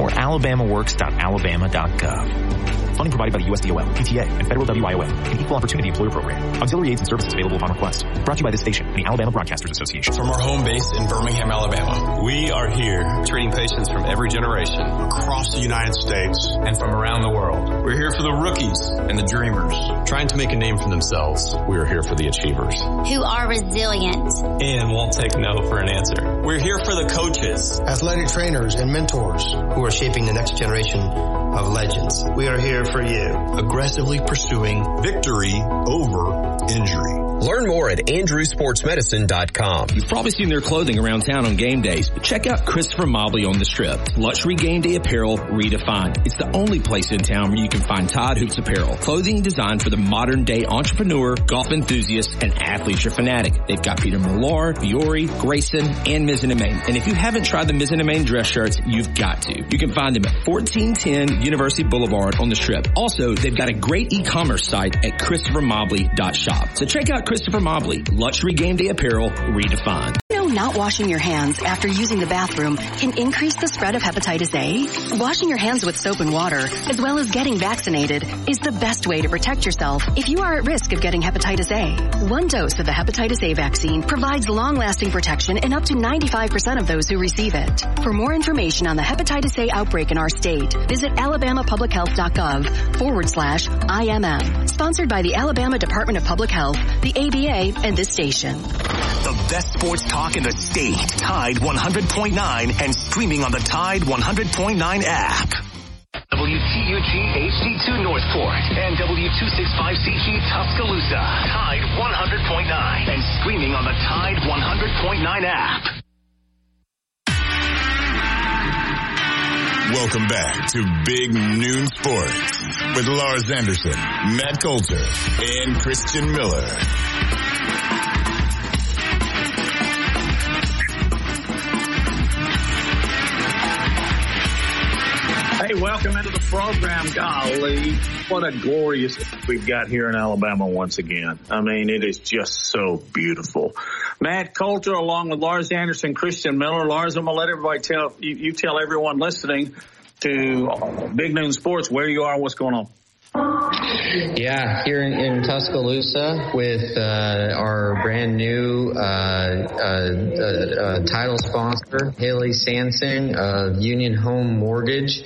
or alabamaworks.alabama.gov. Funding provided by the USDOL, PTA, and Federal WIOA, an Equal Opportunity Employer Program. Auxiliary aids and services available upon request. Brought to you by this station and the Alabama Broadcasters Association. From our home base in Birmingham, Alabama, we are here treating patients from every generation across the United States and from around the world. We're here for the rookies and the dreamers trying to make a name for themselves. We are here for the achievers who are resilient and won't take no for an answer. We're here for the coaches, athletic trainers, and mentors who are shaping the next generation of legends. We are here for you. Aggressively pursuing victory over injury. Learn more at andrewsportsmedicine.com. You've probably seen their clothing around town on game days, but check out Christopher Mobley on the strip. Luxury game day apparel redefined. It's the only place in town where you can find Todd Hoops apparel. Clothing designed for the modern day entrepreneur, golf enthusiast, and athlete or fanatic. They've got Peter Millar, Fiore, Grayson, and Mizzen and Main. And if you haven't tried the Mizzen and Main dress shirts, you've got to. You can find them at 1410 University Boulevard on the strip. Also, they've got a great e-commerce site at christophermobley.shop. So check out Christopher Mobley, luxury game day apparel redefined. Not washing your hands after using the bathroom can increase the spread of hepatitis A. Washing your hands with soap and water, as well as getting vaccinated, is the best way to protect yourself if you are at risk of getting hepatitis A. One dose of the hepatitis A vaccine provides long-lasting protection in up to 95% of those who receive it. For more information on the hepatitis A outbreak in our state, visit alabamapublichealth.gov forward slash IMM. Sponsored by the Alabama Department of Public Health, the ABA, and this station. The best sports talk in the state. Tide 100.9 and streaming on the Tide 100.9 app. WTUG HD2 Northport and W265CG Tuscaloosa. Tide 100.9 and streaming on the Tide 100.9 app. Welcome back to Big Noon Sports with Lars Anderson, Matt Coulter, and Christian Miller. Hey, welcome into the program. Golly, what a glorious we've got here in Alabama once again. I mean, it is just so beautiful. Matt Coulter, along with Lars Anderson, Christian Miller. Lars, I'm gonna let everybody tell you, you tell everyone listening to Big Noon Sports where you are, what's going on. Yeah, here in, in Tuscaloosa with uh, our brand new uh, uh, title sponsor, Haley Sansing of Union Home Mortgage.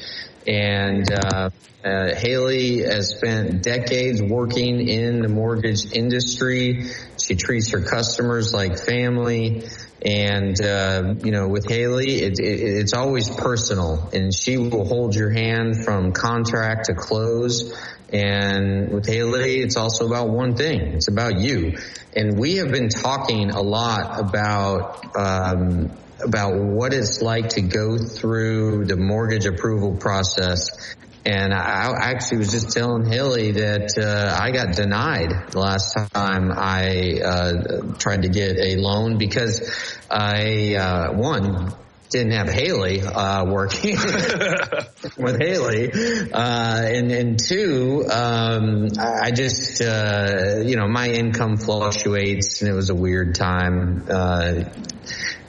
And uh, uh, Haley has spent decades working in the mortgage industry. She treats her customers like family. And, uh, you know, with Haley, it, it, it's always personal and she will hold your hand from contract to close. And with Haley, it's also about one thing. It's about you. And we have been talking a lot about, um, about what it's like to go through the mortgage approval process. And I actually was just telling Haley that uh, I got denied the last time I uh, tried to get a loan because I, uh, one, didn't have Haley uh, working [laughs] with Haley, uh, and and two, um, I just uh, you know my income fluctuates, and it was a weird time.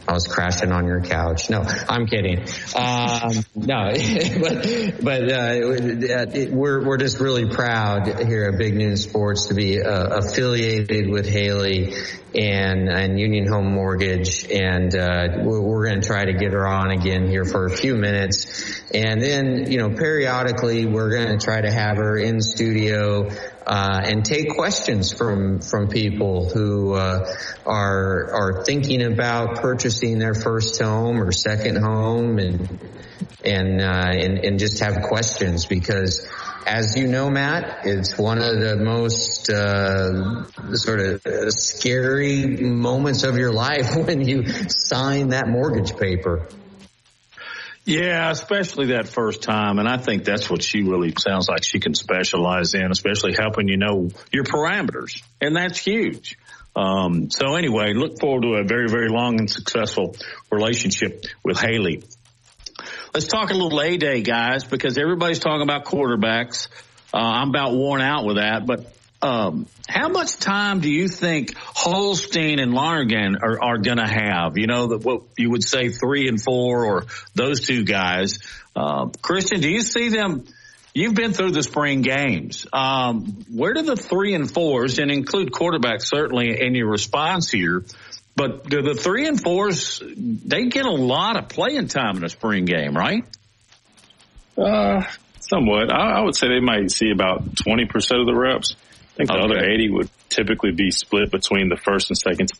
I was crashing on your couch. No, I'm kidding. Um, no, [laughs] but but uh, it, we're we're just really proud here at Big Noon Sports to be uh, affiliated with Haley and and Union Home Mortgage, and uh, we're, we're going to try to get her on again here for a few minutes, and then you know periodically we're going to try to have her in studio uh, and take questions from from people who uh, are are thinking about purchasing their first home or second home, and and uh, and, and just have questions because. As you know, Matt, it's one of the most uh, sort of scary moments of your life [laughs] when you sign that mortgage paper. Yeah, especially that first time. And I think that's what she really sounds like she can specialize in, especially helping you know your parameters. And that's huge. Um, so anyway, look forward to a very, very long and successful relationship with Haley. Let's talk a little A Day, guys, because everybody's talking about quarterbacks. Uh, I'm about worn out with that, but um, how much time do you think Holstein and Lonergan are, are going to have? You know, what you would say three and four or those two guys. Uh, Christian, do you see them? You've been through the spring games. Um, where do the three and fours and include quarterbacks certainly in your response here? But do the three and fours, they get a lot of playing time in a spring game, right? Uh, somewhat. I, I would say they might see about 20% of the reps. I think the okay. other 80 would typically be split between the first and second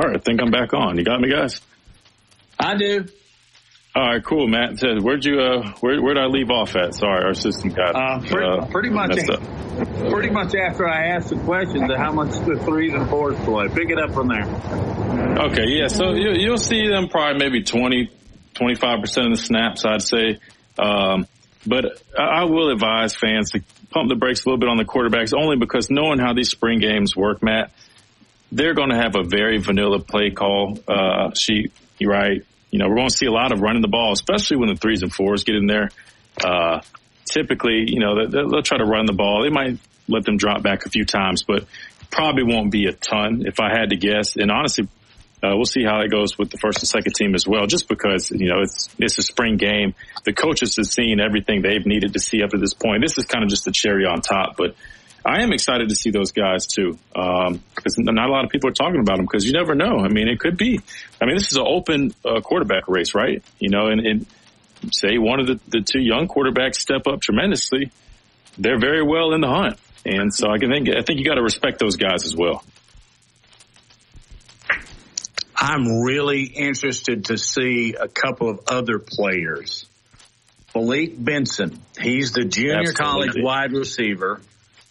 All right, I think I'm back on. You got me, guys? I do. All right, cool, Matt. Says, where'd you, uh, where, where'd I leave off at? Sorry, our system got, uh, pretty, uh, pretty much, pretty much after I asked the question to how much the threes and fours play. Pick it up from there. Okay, yeah, so you, you'll see them probably maybe 20, 25% of the snaps, I'd say. Um, but I will advise fans to pump the brakes a little bit on the quarterbacks only because knowing how these spring games work, Matt, they're going to have a very vanilla play call uh, sheet, right? You know, we're going to see a lot of running the ball, especially when the threes and fours get in there. Uh, typically, you know, they'll, they'll try to run the ball. They might let them drop back a few times, but probably won't be a ton if I had to guess. And honestly, uh, we'll see how it goes with the first and second team as well, just because, you know, it's, it's a spring game. The coaches have seen everything they've needed to see up to this point. This is kind of just the cherry on top, but I am excited to see those guys too, um, because not a lot of people are talking about them because you never know. I mean, it could be. I mean, this is an open uh, quarterback race, right? You know, and, and say one of the, the two young quarterbacks step up tremendously, they're very well in the hunt, and so I can think I think you got to respect those guys as well. I'm really interested to see a couple of other players. Malik Benson, he's the junior Absolutely. college wide receiver.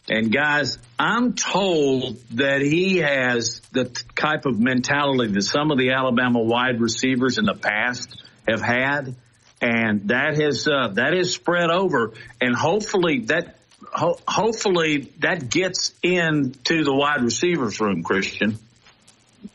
And guys, I'm told that he has the type of mentality that some of the Alabama wide receivers in the past have had. And that has, uh, that is spread over and hopefully that, ho- hopefully that gets into the wide receivers room, Christian.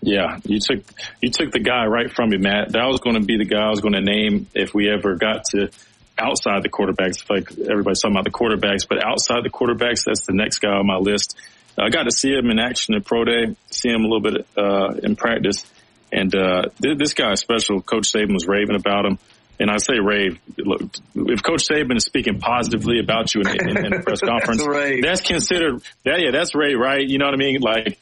Yeah, you took you took the guy right from me, Matt. That was going to be the guy I was going to name if we ever got to outside the quarterbacks, like everybody's talking about the quarterbacks, but outside the quarterbacks, that's the next guy on my list. I got to see him in action at pro day, see him a little bit uh, in practice, and uh, th- this guy is special. Coach Saban was raving about him, and I say rave. Look, if Coach Saban is speaking positively about you in, in, in a press [laughs] conference, that's, that's, considered. Yeah, yeah, that's rave, right? You know what I mean? Like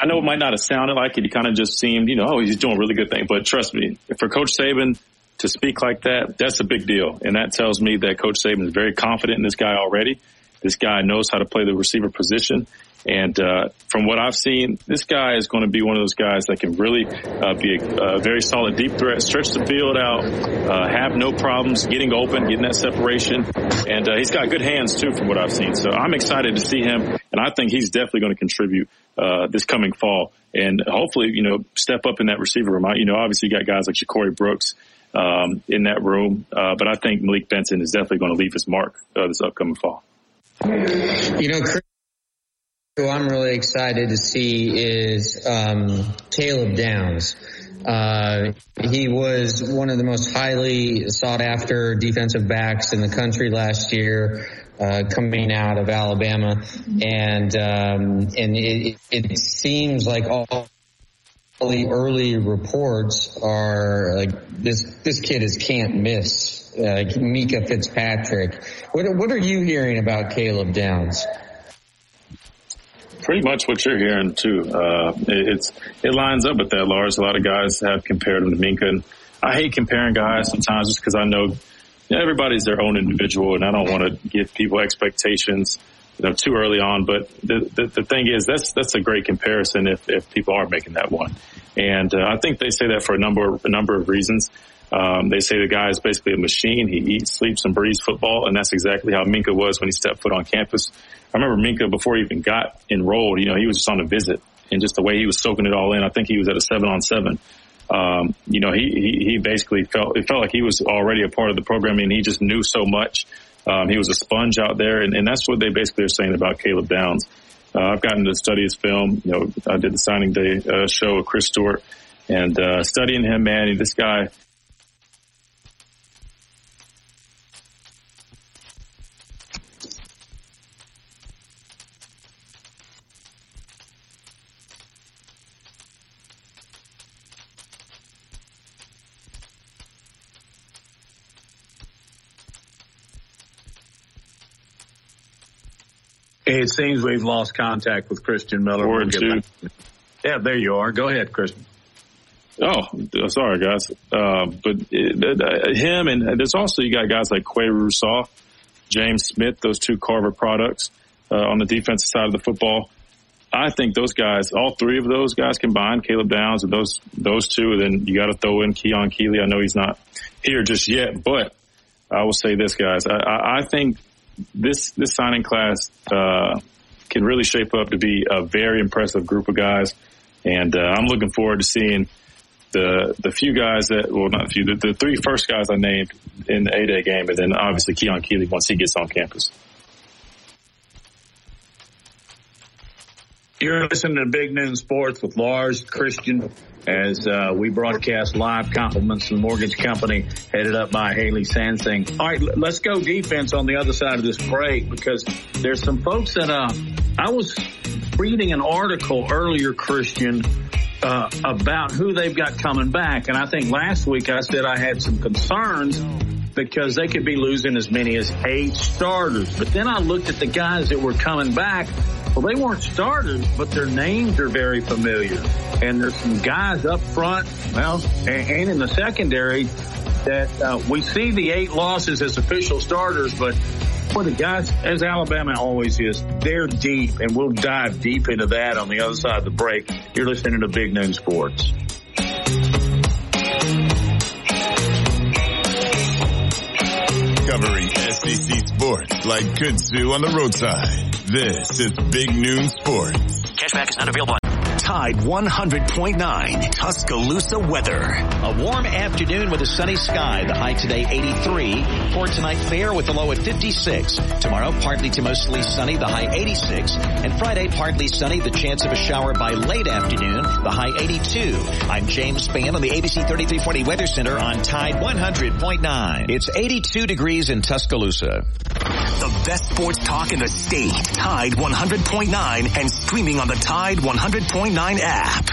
I know it might not have sounded like it. He kind of just seemed, you know, oh, he's doing a really good thing. But trust me, for Coach Saban to speak like that, that's a big deal. And that tells me that Coach Saban is very confident in this guy already. This guy knows how to play the receiver position. And uh, from what I've seen, this guy is going to be one of those guys that can really uh, be a, a, very solid deep threat, stretch the field out, uh, have no problems getting open, getting that separation, and uh, he's got good hands too, from what I've seen. So I'm excited to see him, and I think he's definitely going to contribute uh, this coming fall, and hopefully, you know, step up in that receiver room. You know, obviously you got guys like Ja'Corey Brooks. Um, in that room, uh, but I think Malik Benson is definitely going to leave his mark this upcoming fall. You know, Chris, who I'm really excited to see is um, Caleb Downs. Uh, he was one of the most highly sought after defensive backs in the country last year, uh, coming out of Alabama, and um, and it, it seems like all the early reports are like this this kid is can't miss. Uh, Minkah Fitzpatrick. What what are you hearing about Caleb Downs? pretty much what you're hearing too. Uh, it, it's it lines up with that, Lars. A lot of guys have compared him to Minkah, and I hate comparing guys sometimes just because I know you know, everybody's their own individual, and I don't want to give people expectations you know too early on. But the, the the thing is, that's that's a great comparison if if people are making that one, and uh, I think they say that for a number a number of reasons. Um, they say the guy is basically a machine. He eats, sleeps, and breathes football, and that's exactly how Minkah was when he stepped foot on campus. I remember Minkah before he even got enrolled, you know, he was just on a visit and just the way he was soaking it all in. I think he was at a seven on seven. Um, you know, he, he, he basically felt, it felt like he was already a part of the program and he just knew so much. Um, he was a sponge out there and, and that's what they basically are saying about Caleb Downs. Uh, I've gotten to study his film. You know, I did the signing day uh, show with Chris Stewart and, uh, studying him, man, this guy, It seems we've lost contact with Christian Miller. We'll two. Yeah, there you are. Go ahead, Christian. Oh, sorry, guys. Uh, but uh, him and there's also you got guys like Qua Russaw, James Smith, those two Carver products uh, on the defensive side of the football. I think those guys, all three of those guys combined, Caleb Downs and those those two, and then you got to throw in Keon Keeley. I know he's not here just yet, but I will say this, guys. I, I think this this signing class uh, can really shape up to be a very impressive group of guys, and uh, I'm looking forward to seeing the the few guys that well not a few the, the three first guys I named in the A day game, and then obviously Keon Keeley once he gets on campus. You're listening to Big Noon Sports with Lars Christian as uh, we broadcast live compliments from mortgage company headed up by Haley Sansing. All right, let's go defense on the other side of this break because there's some folks that uh, I was reading an article earlier, Christian, uh, about who they've got coming back, and I think last week I said I had some concerns because they could be losing as many as eight starters. But then I looked at the guys that were coming back well, they weren't starters, but their names are very familiar. And there's some guys up front, well, and, in the secondary that uh, we see the eight losses as official starters, but for the guys, as Alabama always is, they're deep, and we'll dive deep into that on the other side of the break. You're listening to Big Noon Sports. Covering SEC sports like kudzu on the roadside. This is Big Noon Sports. Cashback is not available. Tide 100.9 Tuscaloosa weather. A warm afternoon with a sunny sky. The high today 83. For tonight fair with the low at 56. Tomorrow partly to mostly sunny. The high 86. And Friday partly sunny. The chance of a shower by late afternoon. The high 82. I'm James Spann on the ABC 3340 Weather Center on Tide 100.9. It's 82 degrees in Tuscaloosa. The best sports talk in the state. Tide 100.9 and streaming on the Tide 100.9 app.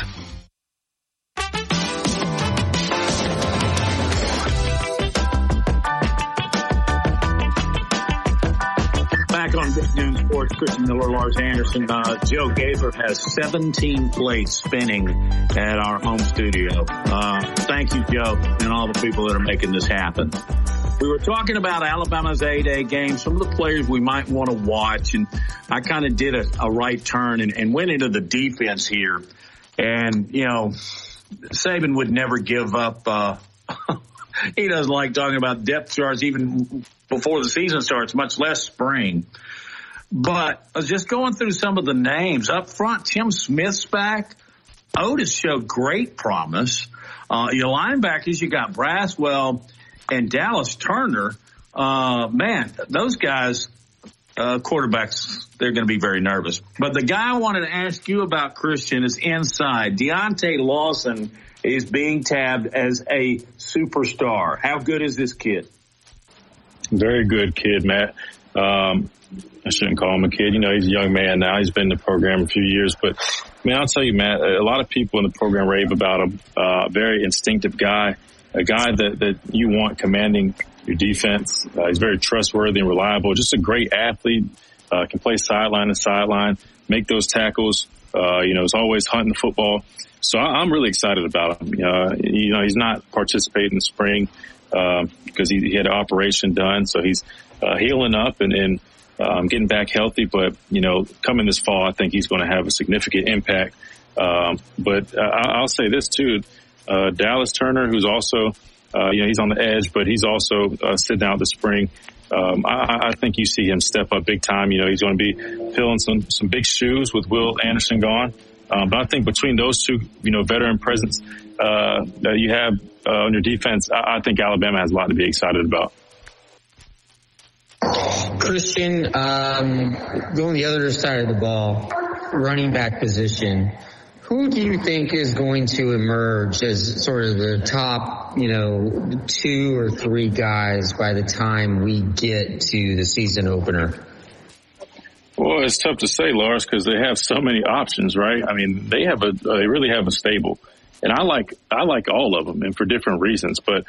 Back on Big Noon Sports, Christian Miller, Lars Anderson. Uh, Joe Gaber has 17 plates spinning at our home studio. Uh, thank you, Joe, and all the people that are making this happen. We were talking about Alabama's A-Day game, some of the players we might want to watch, and I kind of did a, a, right turn and, and went into the defense here. And, you know, Saban would never give up, uh, [laughs] he doesn't like talking about depth charts even before the season starts, much less spring. But I was just going through some of the names up front. Tim Smith's back. Oatis showed great promise. Uh, your linebackers, you got Braswell and Dallas Turner. Uh, man, those guys, uh, quarterbacks, they're going to be very nervous. But the guy I wanted to ask you about, Christian, is inside. Deontae Lawson is being tabbed as a superstar. How good is this kid? Very good kid, Matt. Um, I shouldn't call him a kid. You know, he's a young man now. He's been in the program a few years, but I mean, I'll tell you, Matt, a lot of people in the program rave about him. Uh, very instinctive guy, a guy that, that you want commanding your defense. Uh, he's very trustworthy and reliable. Just a great athlete. Uh, can play sideline to sideline, make those tackles. Uh, you know, is always hunting the football. So I, am really excited about him. Uh, you know, he's not participating in spring because uh, he, he, had an operation done, so he's uh, healing up and, and um, getting back healthy. But you know, coming this fall, I think he's going to have a significant impact. Um, but uh, I'll say this too: Dallas Turner, who's also uh, you know he's on the edge, but he's also sitting out the spring. Um, I, I, think you see him step up big time. You know, he's going to be filling some some big shoes with Will Anderson gone. Um, but I think between those two, you know, veteran presence uh, that you have uh, on your defense, I, I, think Alabama has a lot to be excited about. Christian, um, going the other side of the ball, running back position. Who do you think is going to emerge as sort of the top, you know, two or three guys by the time we get to the season opener? Well, it's tough to say, Lars, because they have so many options, right? I mean, they have a, they really have a stable, and I like, I like all of them, and for different reasons. But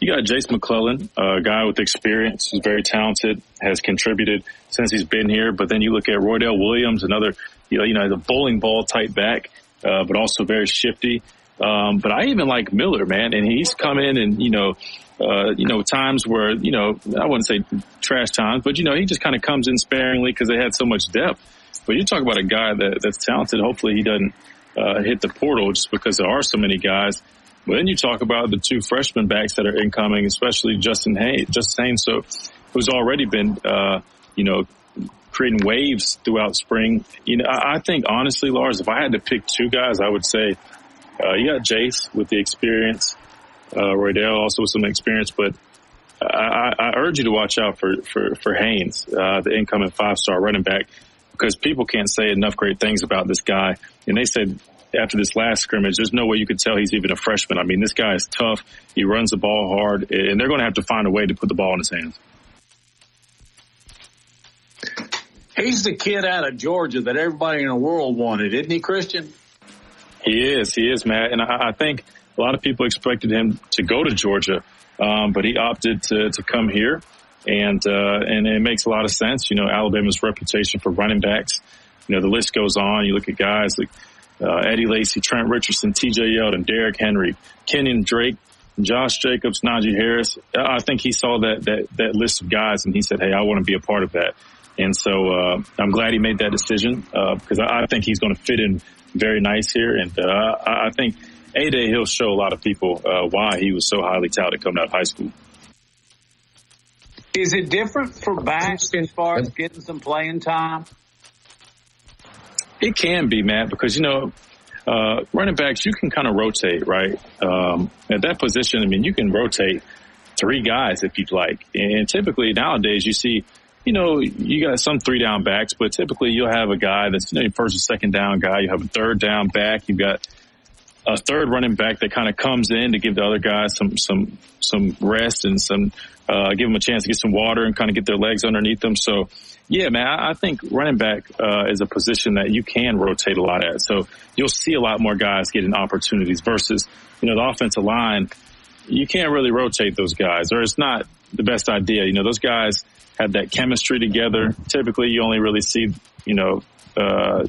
you got Jase McClellan, a guy with experience, who's very talented, has contributed since he's been here. But then you look at Roydell Williams, another, you know, you know, the bowling ball type back, uh, but also very shifty. Um, but I even like Miller, man, and he's come in and you know uh, you know, times where, you know, I wouldn't say trash times, but you know, he just kind of comes in sparingly because they had so much depth. But you talk about a guy that, that's talented. Hopefully he doesn't, uh, hit the portal just because there are so many guys. But then you talk about the two freshman backs that are incoming, especially Justice Haynes, Justice Haynes, so who's already been, uh, you know, creating waves throughout spring. You know, I, I think honestly, Lars, if I had to pick two guys, I would say, uh, you got Jase with the experience uh, Roydell also with some experience, but I, I, urge you to watch out for, for, for Haynes, uh, the incoming five star running back, because people can't say enough great things about this guy. And they said after this last scrimmage, there's no way you could tell he's even a freshman. I mean, this guy is tough. He runs the ball hard and they're going to have to find a way to put the ball in his hands. He's the kid out of Georgia that everybody in the world wanted, isn't he, Christian? He is. He is, Matt. And I, I think a lot of people expected him to go to Georgia, um, but he opted to, to come here. And, uh, and it makes a lot of sense. You know, Alabama's reputation for running backs, you know, the list goes on. You look at guys like, uh, Eddie Lacy, Trent Richardson, TJ Yeldon, Derrick Henry, Kenyan Drake, Josh Jacobs, Najee Harris. I think he saw that, that, that list of guys and he said, Hey, I want to be a part of that. And so, uh, I'm glad he made that decision, uh, because I, I think he's going to fit in very nice here. And, uh, I, I think, a Day he'll show a lot of people uh, why he was so highly touted coming out of high school. Is it different for backs as far as getting some playing time? It can be, Matt, because you know, uh, running backs you can kind of rotate, right? Um, at that position, I mean, you can rotate three guys if you'd like, and typically nowadays you see. You know, you got some three down backs, but typically you'll have a guy that's you know, first or second down guy. You have a third down back. You've got a third running back that kind of comes in to give the other guys some some some rest and some uh, give them a chance to get some water and kind of get their legs underneath them. So, yeah, man, I, I think running back uh, is a position that you can rotate a lot at. So you'll see a lot more guys getting opportunities versus you know the offensive line. You can't really rotate those guys, or it's not the best idea. You know, those guys have that chemistry together. Typically, you only really see, you know, uh,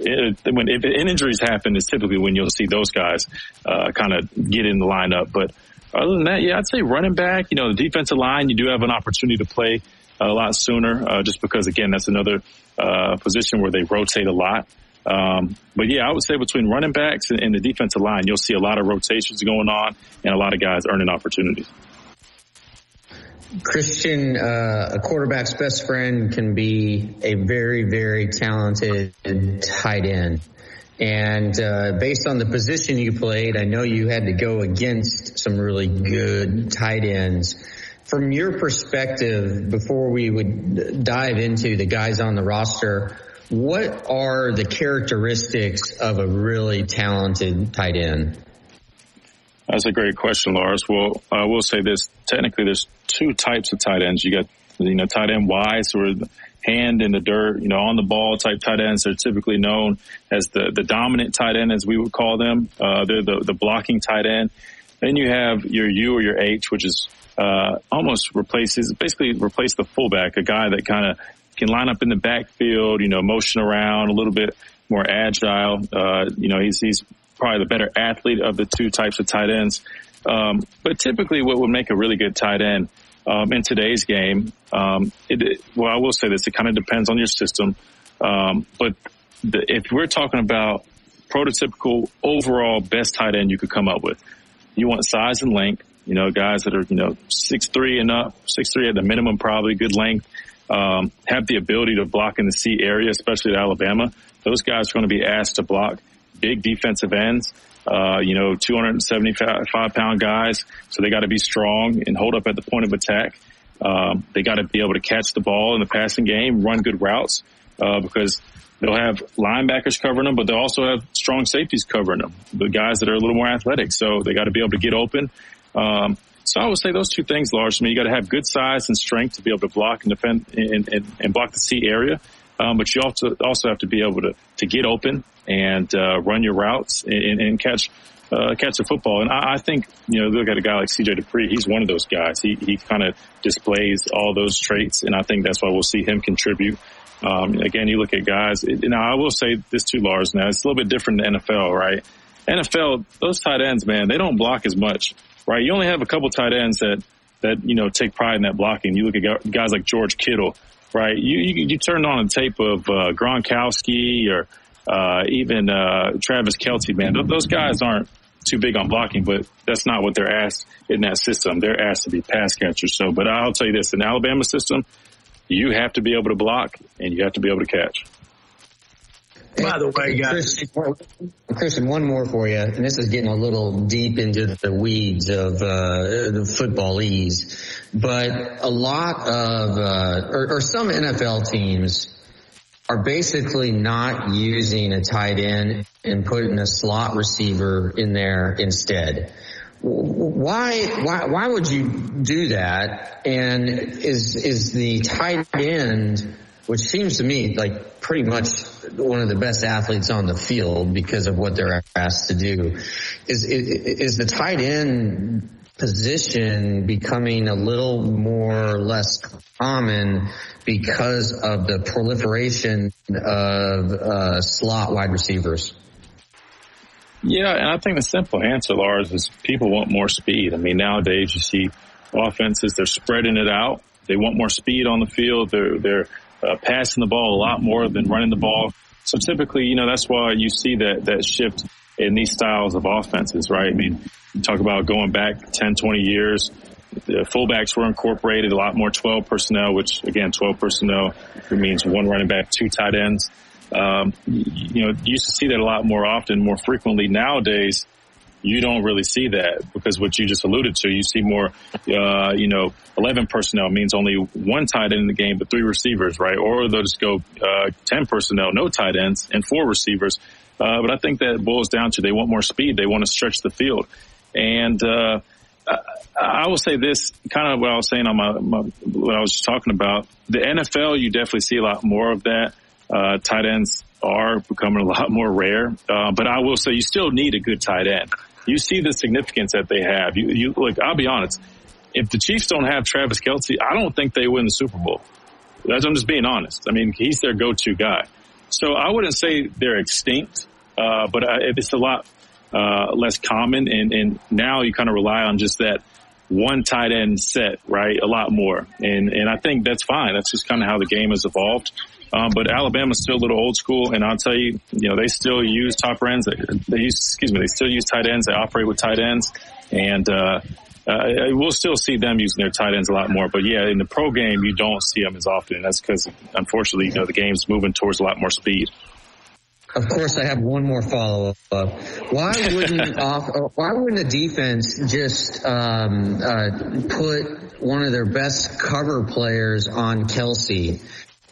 it, when if injuries happen, is typically when you'll see those guys uh, kind of get in the lineup. But other than that, yeah, I'd say running back. You know, the defensive line, you do have an opportunity to play a lot sooner, uh, just because again, that's another uh, position where they rotate a lot. Um, but yeah, I would say between running backs and, and the defensive line, you'll see a lot of rotations going on and a lot of guys earning opportunities. Christian, uh, a quarterback's best friend can be a very, very talented tight end. And uh, based on the position you played, I know you had to go against some really good tight ends. From your perspective, before we would dive into the guys on the roster, what are the characteristics of a really talented tight end? That's a great question, Lars. Well, I will say this. Technically, there's two types of tight ends. You got, you know, tight end wise or hand in the dirt, you know, on the ball type tight ends. They're typically known as the, the dominant tight end, as we would call them. Uh, they're the, the blocking tight end. Then you have your U or your H, which is, uh, almost replaces, basically replace the fullback, a guy that kind of can line up in the backfield, you know, motion around a little bit more agile. Uh, you know, he's, he's probably the better athlete of the two types of tight ends. Um, but typically what would make a really good tight end, um, in today's game, um, it, well, I will say this, it kind of depends on your system. Um, but the, if we're talking about prototypical overall best tight end you could come up with, you want size and length, you know, guys that are, you know, six three and up, six three at the minimum, probably good length, um, have the ability to block in the C area, especially at Alabama. Those guys are going to be asked to block big defensive ends, uh, you know, 275 pound guys. So they got to be strong and hold up at the point of attack. Um, they got to be able to catch the ball in the passing game, run good routes, uh, because they'll have linebackers covering them, but they'll also have strong safeties covering them, the guys that are a little more athletic. So they got to be able to get open. Um, so I would say those two things, Lars. I mean, you got to have good size and strength to be able to block and defend and, and, and block the C area. Um, but you also also have to be able to to get open and uh, run your routes and, and catch uh, catch the football. And I, I, think you know look at a guy like C.J. Dippre. He's one of those guys. He he kind of displays all those traits, and I think that's why we'll see him contribute. Um, again, you look at guys. Now I will say this too, Lars. Now it's a little bit different than NFL, right? NFL, those tight ends, man, they don't block as much, right? You only have a couple tight ends that that you know take pride in that blocking. You look at guys like George Kittle, right? You you, you turn on a tape of uh, Gronkowski or uh, even uh, Travis Kelce, man, those guys aren't too big on blocking, but that's not what they're asked in that system. They're asked to be pass catchers. So, but I'll tell you this: in Alabama system, you have to be able to block and you have to be able to catch. By the way, guys. Christian, Christian, one more for you, and this is getting a little deep into the weeds of uh, the footballese, but a lot of, uh, or, or some NFL teams are basically not using a tight end and putting a slot receiver in there instead. Why, why, why would you do that? And is, is the tight end which seems to me like pretty much one of the best athletes on the field because of what they're asked to do. Is is, the tight end position becoming a little more or less common because of the proliferation of uh, slot wide receivers? Yeah, and I think the simple answer, Lars, is people want more speed. I mean, nowadays you see offenses, they're spreading it out. They want more speed on the field. They're, they're uh, passing the ball a lot more than running the ball. So typically, you know, that's why you see that, that shift in these styles of offenses, right? I mean, you talk about going back 10, 20 years. The fullbacks were incorporated a lot more 12 personnel, which again, 12 personnel means one running back, two tight ends. Um, you know, you used to see that a lot more often, more frequently. Nowadays, you don't really see that because what you just alluded to, you see more, uh, you know, 11 personnel means only one tight end in the game, but three receivers, right? Or they'll just go, uh, 10 personnel, no tight ends and four receivers. Uh, but I think that boils down to they want more speed. They want to stretch the field. And, uh, I will say this kind of what I was saying on my, my, what I was just talking about. The NFL, you definitely see a lot more of that. Uh, tight ends are becoming a lot more rare. Uh, but I will say you still need a good tight end you see the significance that they have. You, you like, I'll be honest. if the Chiefs don't have Travis Kelce, I don't think they win the Super Bowl. That's, I'm just being honest. I mean, he's their go-to guy. So I wouldn't say they're extinct, uh, but it's a lot uh, less common. And, and now you kind of rely on just that one tight end set, right? A lot more. And, and I think that's fine. That's just kind of how the game has evolved. Um, but Alabama's still a little old school, and I'll tell you, you know, they still use top ends. They, they use, excuse me, they still use tight ends. They operate with tight ends, and uh, uh, we'll still see them using their tight ends a lot more. But yeah, in the pro game, you don't see them as often. And that's because, unfortunately, you know, the game's moving towards a lot more speed. Of course, I have one more follow up. Why wouldn't [laughs] off, why wouldn't the defense just um, uh, put one of their best cover players on Kelce?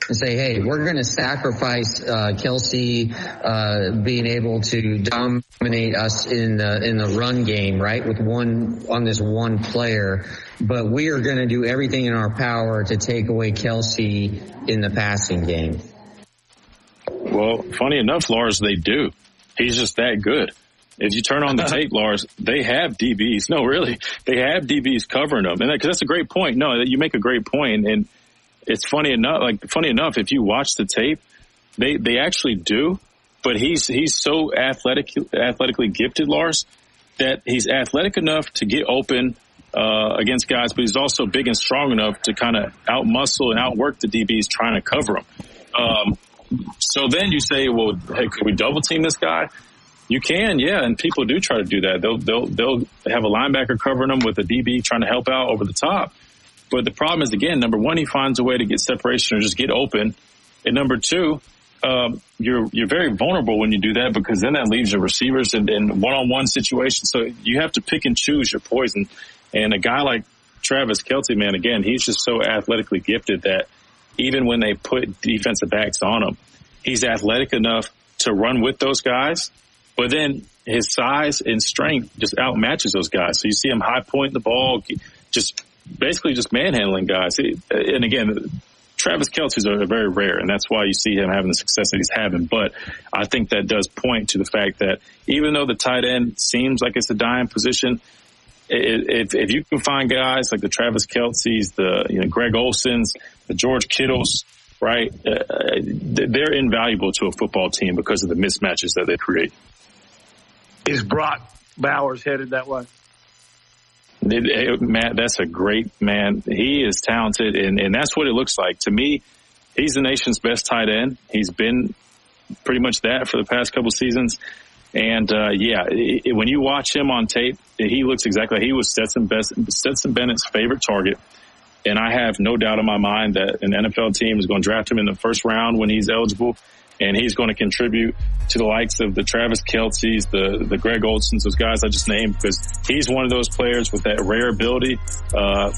And say, hey, we're going to sacrifice uh, Kelce uh, being able to dominate us in the in the run game, right, with one on this one player, but we are going to do everything in our power to take away Kelce in the passing game. Well, funny enough, Lars, they do. He's just that good. If you turn on the [laughs] tape, Lars, they have DBs. No, really, they have DBs covering them, and that, cause that's a great point. No, you make a great point, and it's funny enough, like funny enough, if you watch the tape, they, they actually do, but he's, he's so athletic, athletically gifted, Lars, that he's athletic enough to get open, uh, against guys, but he's also big and strong enough to kind of outmuscle and outwork the DBs trying to cover him. Um, so then you say, well, hey, could we double team this guy? You can, yeah, and people do try to do that. They'll they'll they'll have a linebacker covering them with a DB trying to help out over the top. But the problem is, again, number one, he finds a way to get separation or just get open. And number two, um, you're you're very vulnerable when you do that because then that leaves your receivers in, in one-on-one situations. So you have to pick and choose your poison. And a guy like Travis Kelce, man, again, he's just so athletically gifted that even when they put defensive backs on him, he's athletic enough to run with those guys. But then his size and strength just outmatches those guys. So you see him high point the ball, just basically just manhandling guys. And again, Travis Kelce's are very rare, and that's why you see him having the success that he's having. But I think that does point to the fact that even though the tight end seems like it's a dying position, if, if you can find guys like the Travis Kelce's, the you know Greg Olsens, the George Kittles, right, uh, they're invaluable to a football team because of the mismatches that they create. Is Brock Bowers headed that way? It, it, Matt, that's a great man. He is talented, and, and that's what it looks like. To me, he's the nation's best tight end. He's been pretty much that for the past couple seasons. And uh, yeah, it, when you watch him on tape, he looks exactly he was Stetson, Best, Stetson Bennett's favorite target. And I have no doubt in my mind that an NFL team is going to draft him in the first round when he's eligible and he's going to contribute to the likes of the Travis Kelce's, the the Greg Olsen's, those guys I just named, because he's one of those players with that rare ability uh,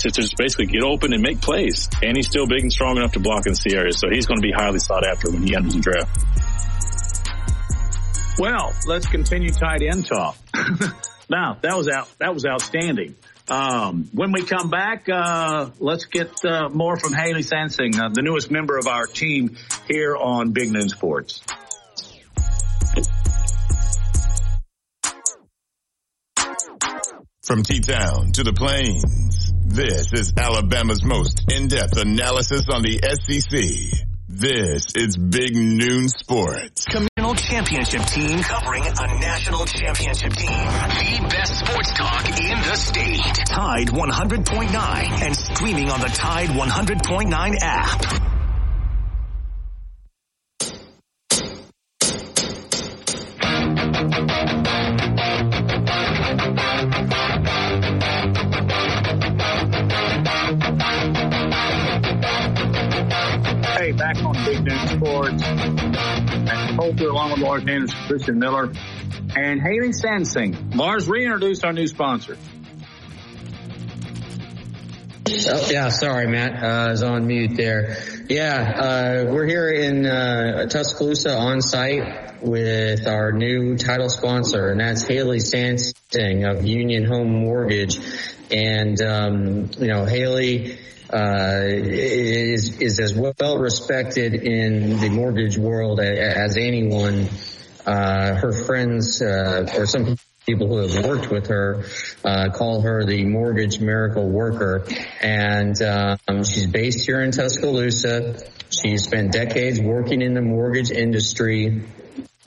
to, just basically get open and make plays, and he's still big and strong enough to block in the area, so he's going to be highly sought after when he enters the draft. Well, let's continue tight end talk. [laughs] now that was out. That was outstanding. Um, when we come back, uh, let's get uh, more from Haley Sansing, uh, the newest member of our team here on Big Noon Sports. From T-Town to the Plains, this is Alabama's most in-depth analysis on the SEC. This is Big Noon Sports. Communal championship team covering a national championship team. The best sports talk in the state. Tide 100.9 and streaming on the Tide 100.9 app. Back on Big Noon Sports. And Colter along with Lars Anderson, Christian Miller, and Haley Sansing. Lars, reintroduced our new sponsor. Oh, yeah, sorry, Matt. Uh, I was on mute there. Yeah, uh, we're here in uh, Tuscaloosa on site with our new title sponsor, and that's Haley Sansing of Union Home Mortgage. And, um, you know, Haley uh, is is as well respected in the mortgage world as anyone. Uh, her friends uh, or some people who have worked with her uh, call her the mortgage miracle worker, and um, she's based here in Tuscaloosa. She's spent decades working in the mortgage industry.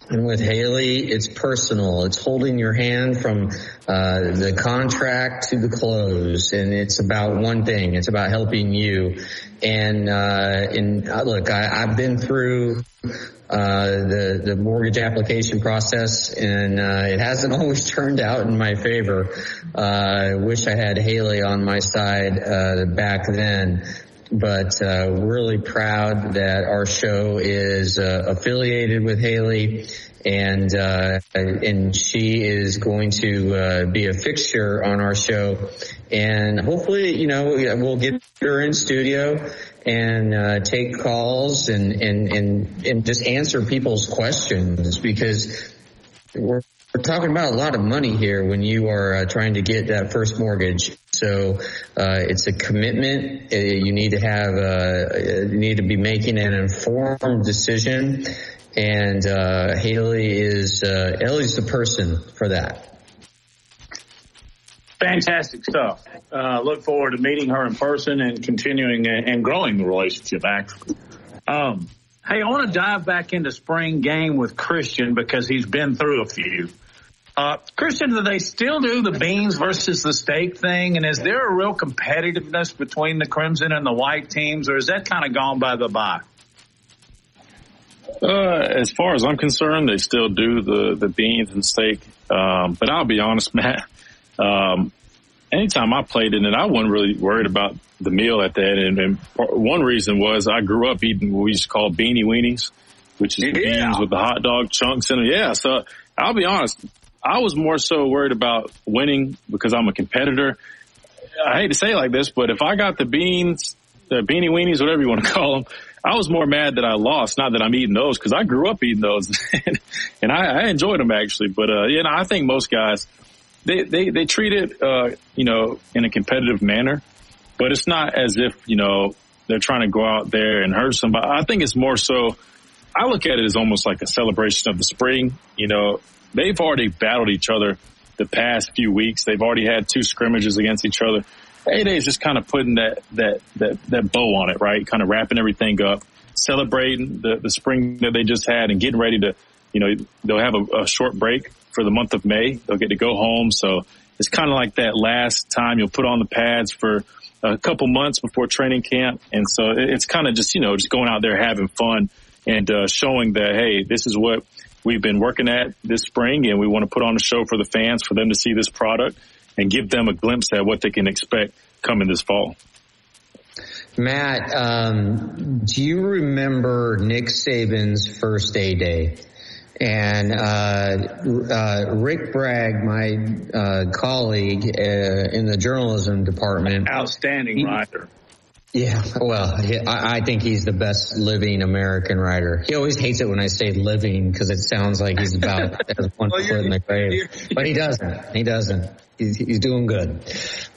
And with Haley, it's personal. It's holding your hand from uh, the contract to the close, and it's about one thing. It's about helping you. And uh, and uh, look, I, I've been through uh, the the mortgage application process, and uh, it hasn't [laughs] always turned out in my favor. Uh, I wish I had Haley on my side uh, back then but uh, really proud that our show is uh, affiliated with Haley, and uh, and she is going to uh, be a fixture on our show, and hopefully, you know, we'll get her in studio and uh, take calls and and and and just answer people's questions because we're we're talking about a lot of money here when you are uh, trying to get that first mortgage. So uh, it's a commitment. Uh, you need to have, uh, you need to be making an informed decision. And uh, Haley is uh, Haley's the person for that. Fantastic stuff. look forward to meeting her in person and continuing and growing the relationship. Actually, um, hey, I want to dive back into spring game with Christian because he's been through a few. Uh, Christian, do they still do the beans versus the steak thing? And is there a real competitiveness between the crimson and the white teams, or is that kind of gone by the by? Uh, as far as I'm concerned, they still do the, the beans and steak. Um, but I'll be honest, [laughs] Matt, um, anytime I played in it, I wasn't really worried about the meal at that. And, and one reason was I grew up eating what we used to call beanie weenies, which is yeah. beans with the hot dog chunks in it. Yeah. So I'll be honest, I was more so worried about winning because I'm a competitor. I hate to say it like this, but if I got the beans, the beanie weenies, whatever you want to [laughs] call them, I was more mad that I lost, not that I'm eating those because I grew up eating those [laughs] and I, I enjoyed them actually. But, uh, you know, I think most guys, they, they, they treat it, uh, you know, in a competitive manner, but it's not as if, you know, they're trying to go out there and hurt somebody. I think it's more so, I look at it as almost like a celebration of the spring. You know, they've already battled each other the past few weeks. They've already had two scrimmages against each other. A Day is just kind of putting that, that, that, that bow on it, right? Kind of wrapping everything up, celebrating the, the spring that they just had and getting ready to, you know, they'll have a, a short break for the month of May. They'll get to go home. So it's kind of like that last time you'll put on the pads for a couple months before training camp. And so it's kind of just, you know, just going out there having fun and uh, showing that, hey, this is what we've been working at this spring and we want to put on a show for the fans for them to see this product and give them a glimpse at what they can expect coming this fall. Matt, um, do you remember Nick Saban's first A day? And uh, uh, Rick Bragg, my uh, colleague uh, in the journalism department, outstanding he, writer. Yeah, well, I think he's the best living American writer. He always hates it when I say living because it sounds like he's about [laughs] has one well, foot in the grave, but he doesn't. He doesn't. He's, he's doing good.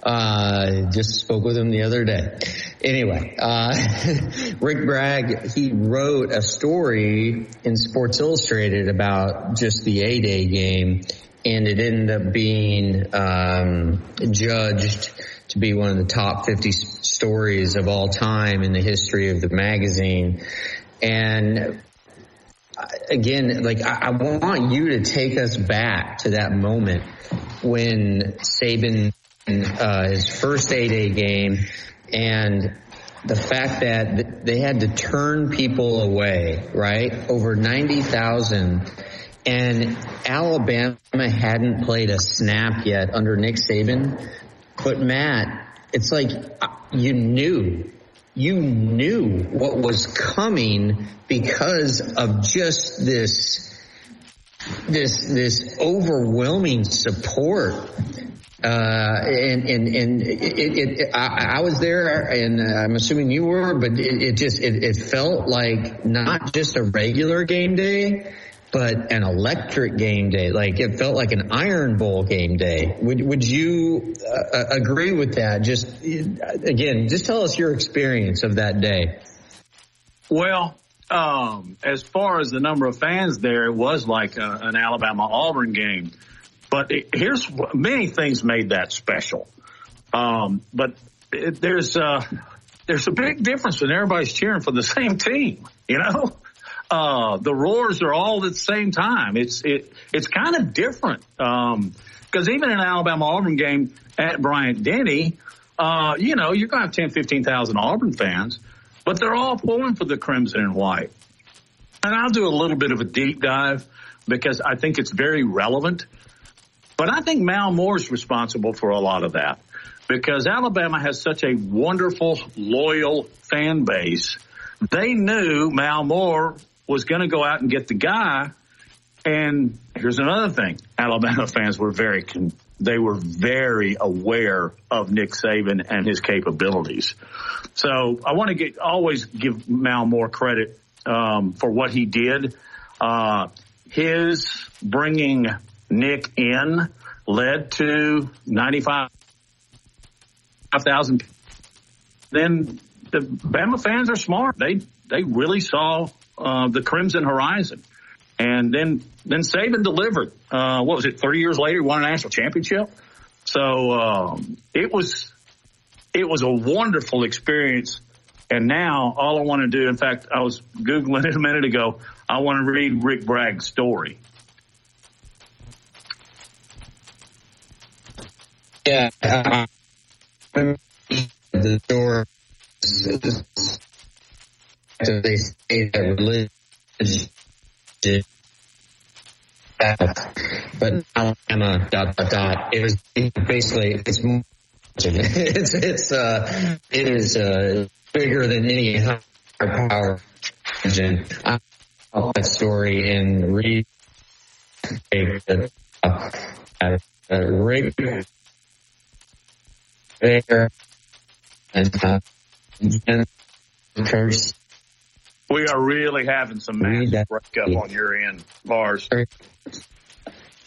Uh, just spoke with him the other day. Anyway, uh, [laughs] Rick Bragg, he wrote a story in Sports Illustrated about just the A-Day game, and it ended up being um, judged to be one of the top 50 stories of all time in the history of the magazine. And again, like I, I want you to take us back to that moment when Saban, uh, his first eight a game and the fact that they had to turn people away, right? Over 90,000 and Alabama hadn't played a snap yet under Nick Saban. But Matt, it's like uh, you knew, you knew what was coming because of just this, this, this overwhelming support. Uh, and, and, and it, it, I, I, was there and I'm assuming you were, but it, it just, it, it felt like not just a regular game day, but an electric game day, like it felt like an Iron Bowl game day. Would would you uh, agree with that? Just again, just tell us your experience of that day. Well, um, as far as the number of fans there, it was like a, an Alabama Auburn game. but it, here's many things made that special. Um, but it, there's uh, there's a big difference when everybody's cheering for the same team. You know, uh, the roars are all at the same time. It's it it's kind of different because um, even in an Alabama Auburn game at Bryant Denny, uh, you know, you're to have 10, 15,000 Auburn fans, but they're all pulling for the crimson and white. And I'll do a little bit of a deep dive because I think it's very relevant. But I think Mal Moore's responsible for a lot of that because Alabama has such a wonderful, loyal fan base. They knew Mal Moore was going to go out and get the guy. And here's another thing. Alabama [laughs] fans were very, they were very aware of Nick Saban and his capabilities. So I want to get, always give Mal Moore credit, um, for what he did. Uh, his bringing Nick in led to 95,000. Then the Bama fans are smart. They, they really saw, uh, the crimson horizon. And then, then Saban delivered, uh, what was it, 30 years later, won a national championship. So, um, it was, it was a wonderful experience. And now all I want to do, in fact, I was Googling it a minute ago. I want to read Rick Bragg's story. Yeah. Uh, the door. So they say that religion but Alabama dot dot dot. It was basically it's [laughs] it's it's uh it is uh bigger than any higher power engine. I that story and read uh, uh, there and uh, curse. We are really having some massive breakup on your end, Lars.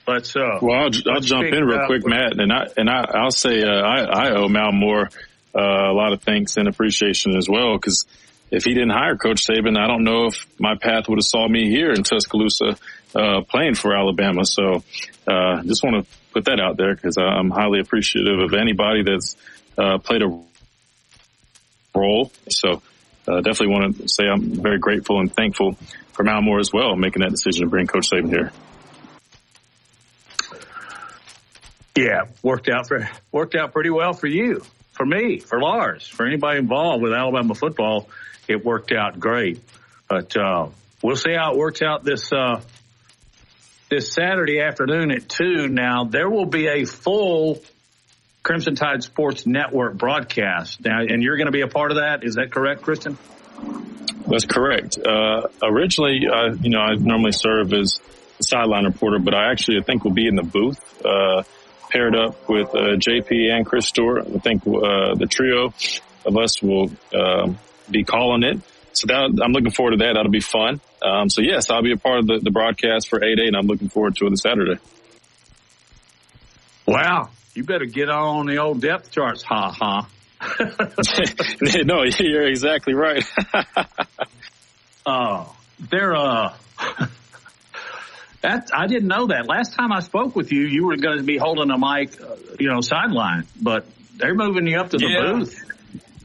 Let's uh. Well, I'll, I'll jump in real quick, Matt, and I and I, I'll say uh, I, I owe Mal Moore uh, a lot of thanks and appreciation as well because if he didn't hire Coach Saban, I don't know if my path would have saw me here in Tuscaloosa uh, playing for Alabama. So uh, just want to put that out there because I'm highly appreciative of anybody that's uh, played a role. So uh, definitely want to say I'm very grateful and thankful for Mal Moore as well, making that decision to bring Coach Saban here. Yeah, worked out for worked out pretty well for you, for me, for Lars, for anybody involved with Alabama football. It worked out great, but uh, we'll see how it works out this uh, this Saturday afternoon at two. Now there will be a full Crimson Tide Sports Network broadcast now, and you're going to be a part of that. Is that correct, Christian? That's correct. Uh, originally, uh, you know, I normally serve as a sideline reporter, but I actually I think will be in the booth. Uh, paired up with uh, JP and Chris Stewart. I think uh, the trio of us will um, be calling it. So that, I'm looking forward to that. That'll be fun. Um, so yes, I'll be a part of the, the broadcast for 8 8 and I'm looking forward to it this Saturday. Wow. You better get on the old depth charts. Ha ha. [laughs] no, you're exactly right. Oh, [laughs] they're, uh, [laughs] that, I didn't know that. Last time I spoke with you, you were going to be holding a mic, uh, you know, sideline, but they're moving you up to the yeah. booth.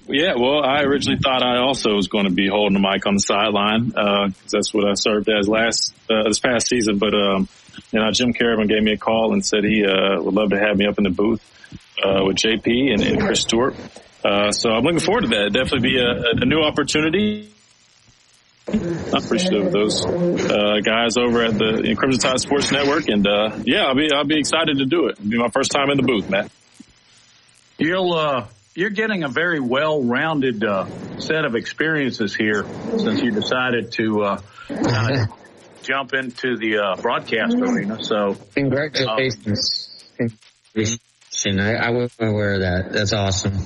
Yeah, well, I originally thought I also was going to be holding the mic on the sideline because uh, that's what I served as last uh, this past season. But um, you know, Jim Caravan gave me a call and said he uh, would love to have me up in the booth uh, with JP and, and Chris Stewart. Uh, so I'm looking forward to that. It'd definitely be a, a new opportunity. I'm appreciative of those uh, guys over at the Crimson Tide Sports Network, and uh, yeah, I'll be I'll be excited to do it. It'll be my first time in the booth, Matt. You'll uh, you're getting a very well-rounded uh, set of experiences here since you decided to uh, kind [laughs] of jump into the uh, broadcast arena. So congratulations! congratulations. I, I wasn't aware of that. That's awesome.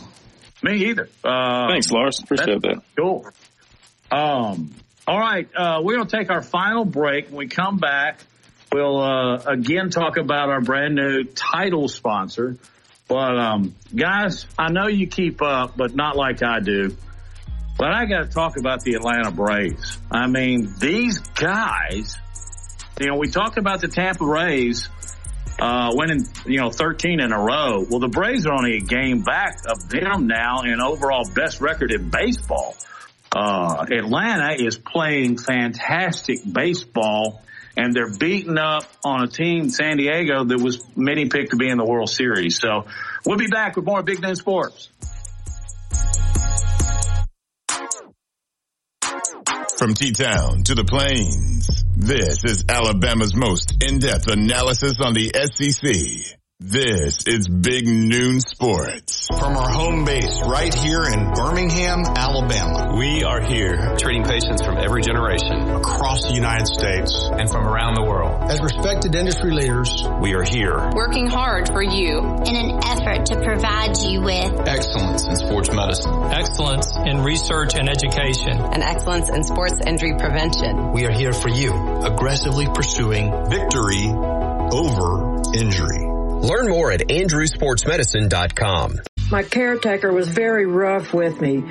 Me either. Uh, Thanks, Lars. Appreciate that. Cool. Um, all right, uh, we're going to take our final break. When we come back, we'll uh, again talk about our brand new title sponsor. But um, guys, I know you keep up, but not like I do. But I got to talk about the Atlanta Braves. I mean, these guys. You know, we talked about the Tampa Rays. uh, winning, you know, 13 in a row. Well, the Braves are only a game back of them now in overall best record in baseball. Uh, Atlanta is playing fantastic baseball and they're beating up on a team, San Diego, that was many picked to be in the World Series. So we'll be back with more Big Noon Sports. From T-Town to the Plains, this is Alabama's most in-depth analysis on the SEC. This is Big Noon Sports. From our home base right here in Birmingham, Alabama. We are here treating patients from every generation across the United States and from around the world. As respected industry leaders, we are here working hard for you in an effort to provide you with excellence in sports medicine, excellence in research and education, and excellence in sports injury prevention. We are here for you, aggressively pursuing victory over injury. Learn more at andrewsportsmedicine.com. My caretaker was very rough with me.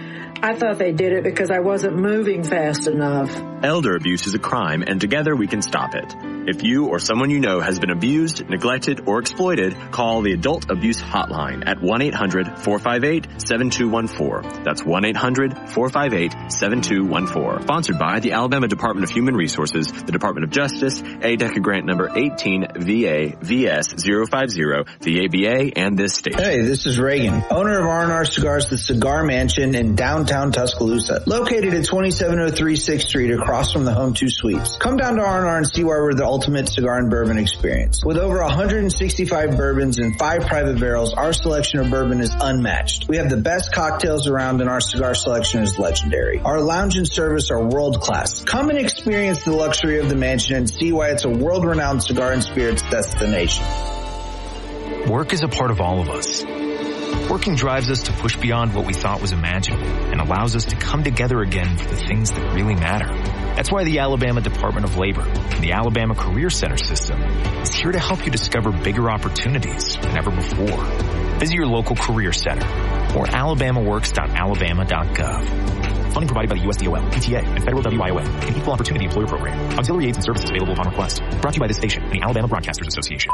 I thought they did it because I wasn't moving fast enough. Elder abuse is a crime and together we can stop it. If you or someone you know has been abused, neglected, or exploited, call the Adult Abuse Hotline at 1-800-458-7214. That's 1-800-458-7214. Sponsored by the Alabama Department of Human Resources, the Department of Justice, ADECA grant number 18 VA VS 050, the ABA, and this state. Hey, this is Reagan, owner of R&R Cigars, the Cigar Mansion in downtown Tuscaloosa, located at 2703 6th Street across from the Home 2 Suites. Come down to R&R and see why we're the ultimate cigar and bourbon experience. With over 165 bourbons and five private barrels, our selection of bourbon is unmatched. We have the best cocktails around and our cigar selection is legendary. Our lounge and service are world class. Come and experience the luxury of the mansion and see why it's a world renowned cigar and spirits destination. Work is a part of all of us. Working drives us to push beyond what we thought was imaginable and allows us to come together again for the things that really matter. That's why the Alabama Department of Labor and the Alabama Career Center system is here to help you discover bigger opportunities than ever before. Visit your local career center or alabamaworks.alabama.gov. Funding provided by the USDOL, PTA, and Federal WIOA, an equal opportunity employer program. Auxiliary aids and services available upon request. Brought to you by this station and the Alabama Broadcasters Association.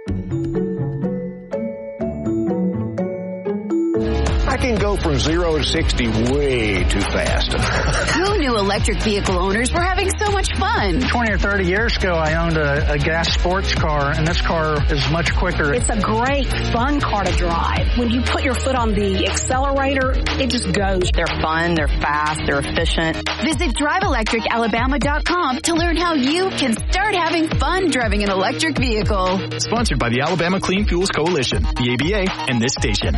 I can go from zero to 60 way too fast. [laughs] Who knew electric vehicle owners were having so much fun? 20 or 30 years ago, I owned a, a, gas sports car, and this car is much quicker. It's a great, fun car to drive. When you put your foot on the accelerator, it just goes. They're fun, they're fast, they're efficient. Visit driveelectricalabama.com to learn how you can start having fun driving an electric vehicle. Sponsored by the Alabama Clean Fuels Coalition, the ABA, and this station.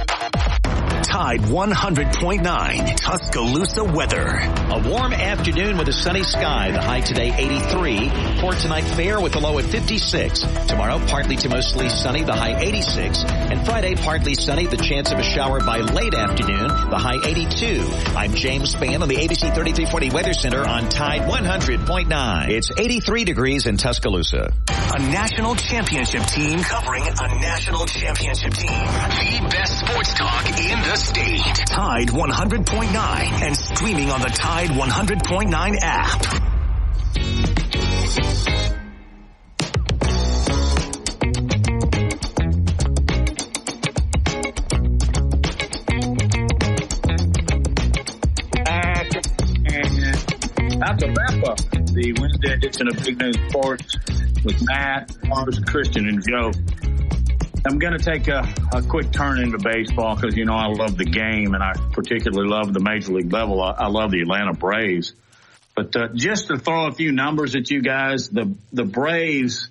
Tide 100.9 Tuscaloosa weather. A warm afternoon with a sunny sky. The high today 83. For tonight fair with the low at 56. Tomorrow partly to mostly sunny. The high 86. And Friday partly sunny. The chance of a shower by late afternoon. The high 82. I'm James Spann on the ABC 3340 Weather Center on Tide 100.9. It's 83 degrees in Tuscaloosa. A national championship team covering a national championship team. The best sports talk in the state. Tide 100.9 and streaming on the Tide 100.9 app. That's a wrap up the Wednesday edition of Big Noon Sports with Matt, Lars, Christian, and Joe. I'm going to take a, a, quick turn into baseball because, you know, I love the game and I particularly love the major league level. I, I love the Atlanta Braves. But uh, just to throw a few numbers at you guys, the, the Braves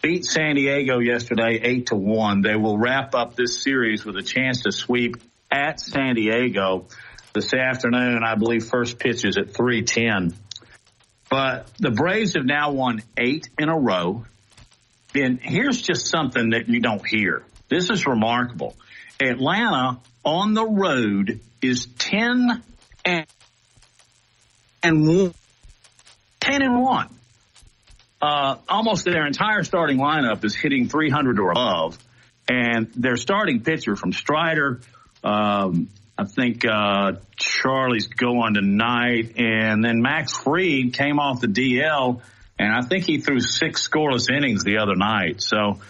beat San Diego yesterday 8 to 1. They will wrap up this series with a chance to sweep at San Diego this afternoon. I believe first pitch is at 310. But the Braves have now won eight in a row. And here's just something that you don't hear. This is remarkable. Atlanta on the road is 10 and, and 1. 10 and 1. Uh, almost their entire starting lineup is hitting 300 or above. And their starting pitcher from Strider, um, I think uh, Charlie's going tonight, and then Max Fried came off the DL, and I think he threw six scoreless innings the other night. So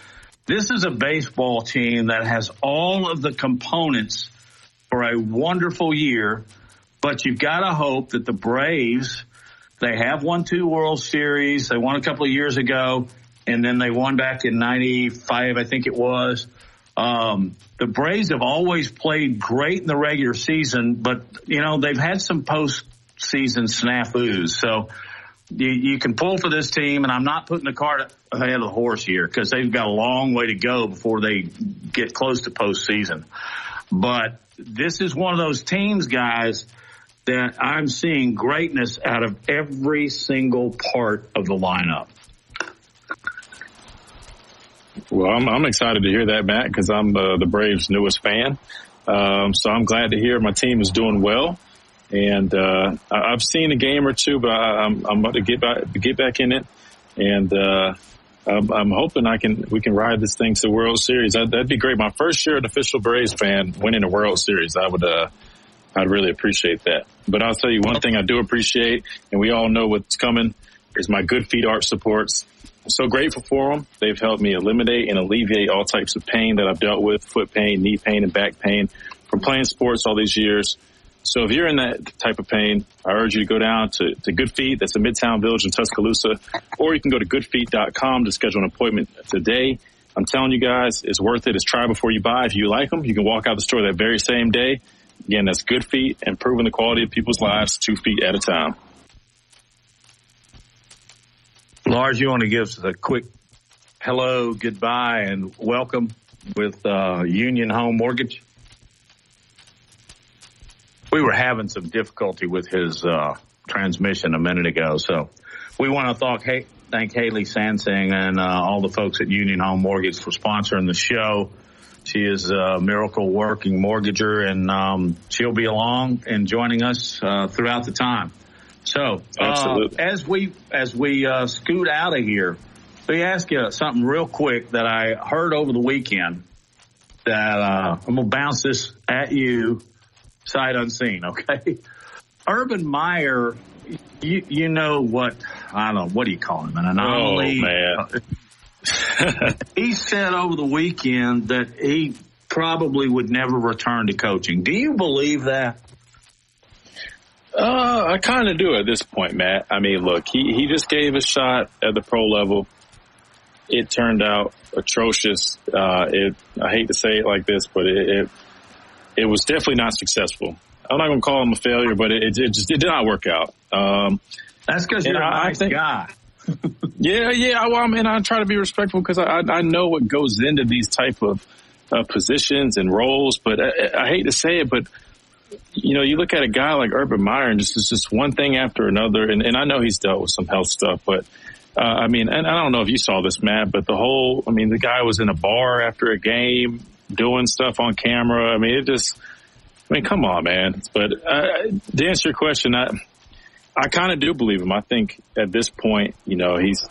this is a baseball team that has all of the components for a wonderful year, but you've got to hope that the Braves, they have won two World Series. They won a couple of years ago, and then they won back in 95, I think it was. Um, the Braves have always played great in the regular season, but you know they've had some postseason snafus. So you, you can pull for this team, and I'm not putting the cart ahead of the horse here because they've got a long way to go before they get close to postseason. But this is one of those teams, guys, that I'm seeing greatness out of every single part of the lineup. Well, I'm, I'm excited to hear that, Matt, because I'm uh, the Braves' newest fan. Um, so I'm glad to hear my team is doing well. And uh, I've seen a game or two, but I, am I'm about to get back get back in it, and uh, I'm, I'm, hoping I can we can ride this thing to the World Series. That, would be great. My first year an official Braves fan winning a World Series, I would uh, I'd really appreciate that. But I'll tell you one thing I do appreciate, and we all know what's coming, is my good feet arch supports. I'm so grateful for them. They've helped me eliminate and alleviate all types of pain that I've dealt with, foot pain, knee pain, and back pain from playing sports all these years. So if you're in that type of pain, I urge you to go down to, to Good Feet. That's a Midtown Village in Tuscaloosa. [laughs] Or you can go to goodfeet.com to schedule an appointment today. I'm telling you guys, it's worth it. It's try before you buy. If you like them, you can walk out the store that very same day. Again, that's Good Feet, improving the quality of people's lives two feet at a time. Lars, you want to give us a quick hello, goodbye, and welcome with uh, Union Home Mortgage? We were having some difficulty with his uh, transmission a minute ago, so we want to thank, hey, thank Haley Sansing and uh, all the folks at Union Home Mortgage for sponsoring the show. She is a miracle working mortgager, and um, she'll be along and joining us uh, throughout the time. So, uh, as we as we uh, scoot out of here, let me ask you something real quick that I heard over the weekend. That uh, I'm gonna bounce this at you, sight unseen. Okay, Urban Meyer, you you know what? I don't know what do you call him? An anomaly? Oh man. [laughs] he said over the weekend that he probably would never return to coaching. Do you believe that? Uh, I kind of do at this point, Matt. I mean, look, he, he just gave a shot at the pro level. It turned out atrocious. Uh, it, I hate to say it like this, but it, it, it was definitely not successful. I'm not going to call him a failure, but it, it just, it did not work out. Um, that's because you're a nice think, guy. [laughs] yeah, yeah. Well, I mean, I try to be respectful because I, I know what goes into these type of uh, positions and roles, but I, I hate to say it, but you know, you look at a guy like Urban Meyer and just, it's just one thing after another. And, and I know he's dealt with some health stuff, but, uh, I mean, and I don't know if you saw this, Matt, but the whole, I mean, the guy was in a bar after a game doing stuff on camera. I mean, it just, I mean, come on, man. But, uh, to answer your question, I, I kind of do believe him. I think at this point, you know, he's,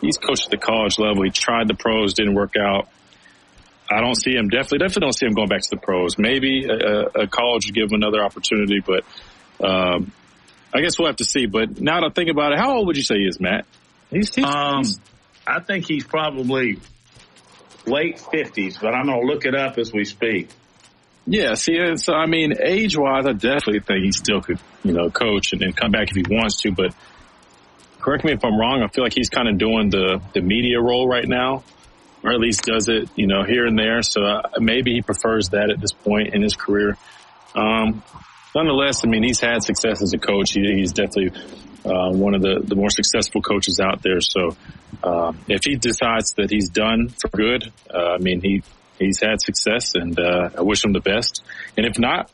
he's coached at the college level. He tried the pros, didn't work out. I don't see him definitely definitely don't see him going back to the pros. Maybe a, a college would give him another opportunity, but um, I guess we'll have to see. But now that I think about it, how old would you say he is, Matt? He's, he's, um, he's I think he's probably late fifties, but I'm going to look it up as we speak. Yeah, see, so I mean, age wise, I definitely think he still could, you know, coach and, and come back if he wants to. But correct me if I'm wrong. I feel like he's kind of doing the the media role right now or at least does it, you know, here and there. So uh, maybe he prefers that at this point in his career. Um, nonetheless, I mean, he's had success as a coach. He, he's definitely uh, one of the, the more successful coaches out there. So uh, if he decides that he's done for good, uh, I mean, he he's had success, and uh, I wish him the best. And if not,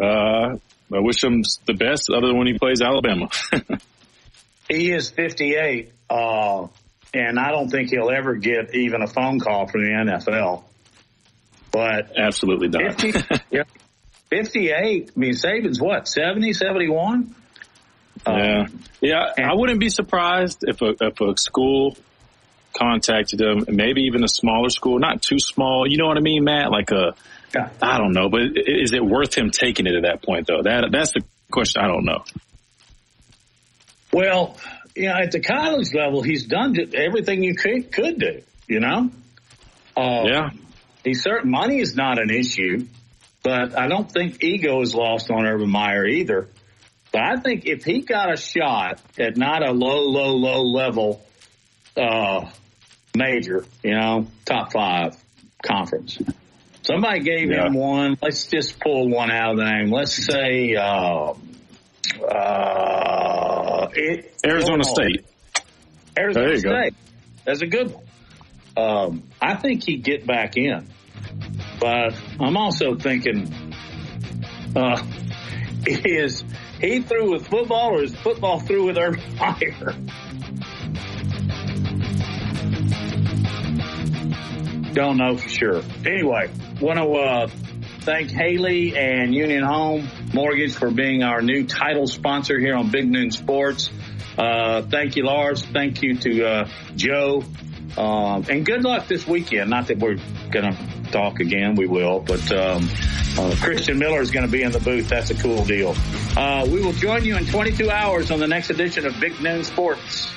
uh, I wish him the best, other than when he plays Alabama. [laughs] he is 58. Uh, and I don't think he'll ever get even a phone call from the NFL. But absolutely not. 50, yeah, 58. I mean, Saban's what 70, 71? Yeah, um, yeah. I wouldn't be surprised if a if a school contacted them, maybe even a smaller school, not too small. You know what I mean, Matt? Like a, yeah. I don't know, but is it worth him taking it at that point though? That that's the question. I don't know. Well, you know, at the college level, he's done everything you could, could do. You know. Uh, yeah. He certain money is not an issue, but I don't think ego is lost on Urban Meyer either. But I think if he got a shot at not a low, low, low level uh, major, you know, top five conference. Somebody gave yeah. him one. Let's just pull one out of the name. Let's say uh, uh, it, Arizona State. Arizona State. Go. That's a good one. Um, I think he'd get back in, but I'm also thinking, uh, [laughs] is he through with football or is football through with Urban Meyer? Don't know for sure. Anyway, want to uh, thank Haley and Union Home Mortgage for being our new title sponsor here on Big Noon Sports. Uh, thank you, Lars. Thank you to uh, Joe. Um, and good luck this weekend. Not that we're going to talk again, we will, but um, uh, Christian Miller is going to be in the booth. That's a cool deal. Uh, we will join you in 22 hours on the next edition of Big Noon Sports.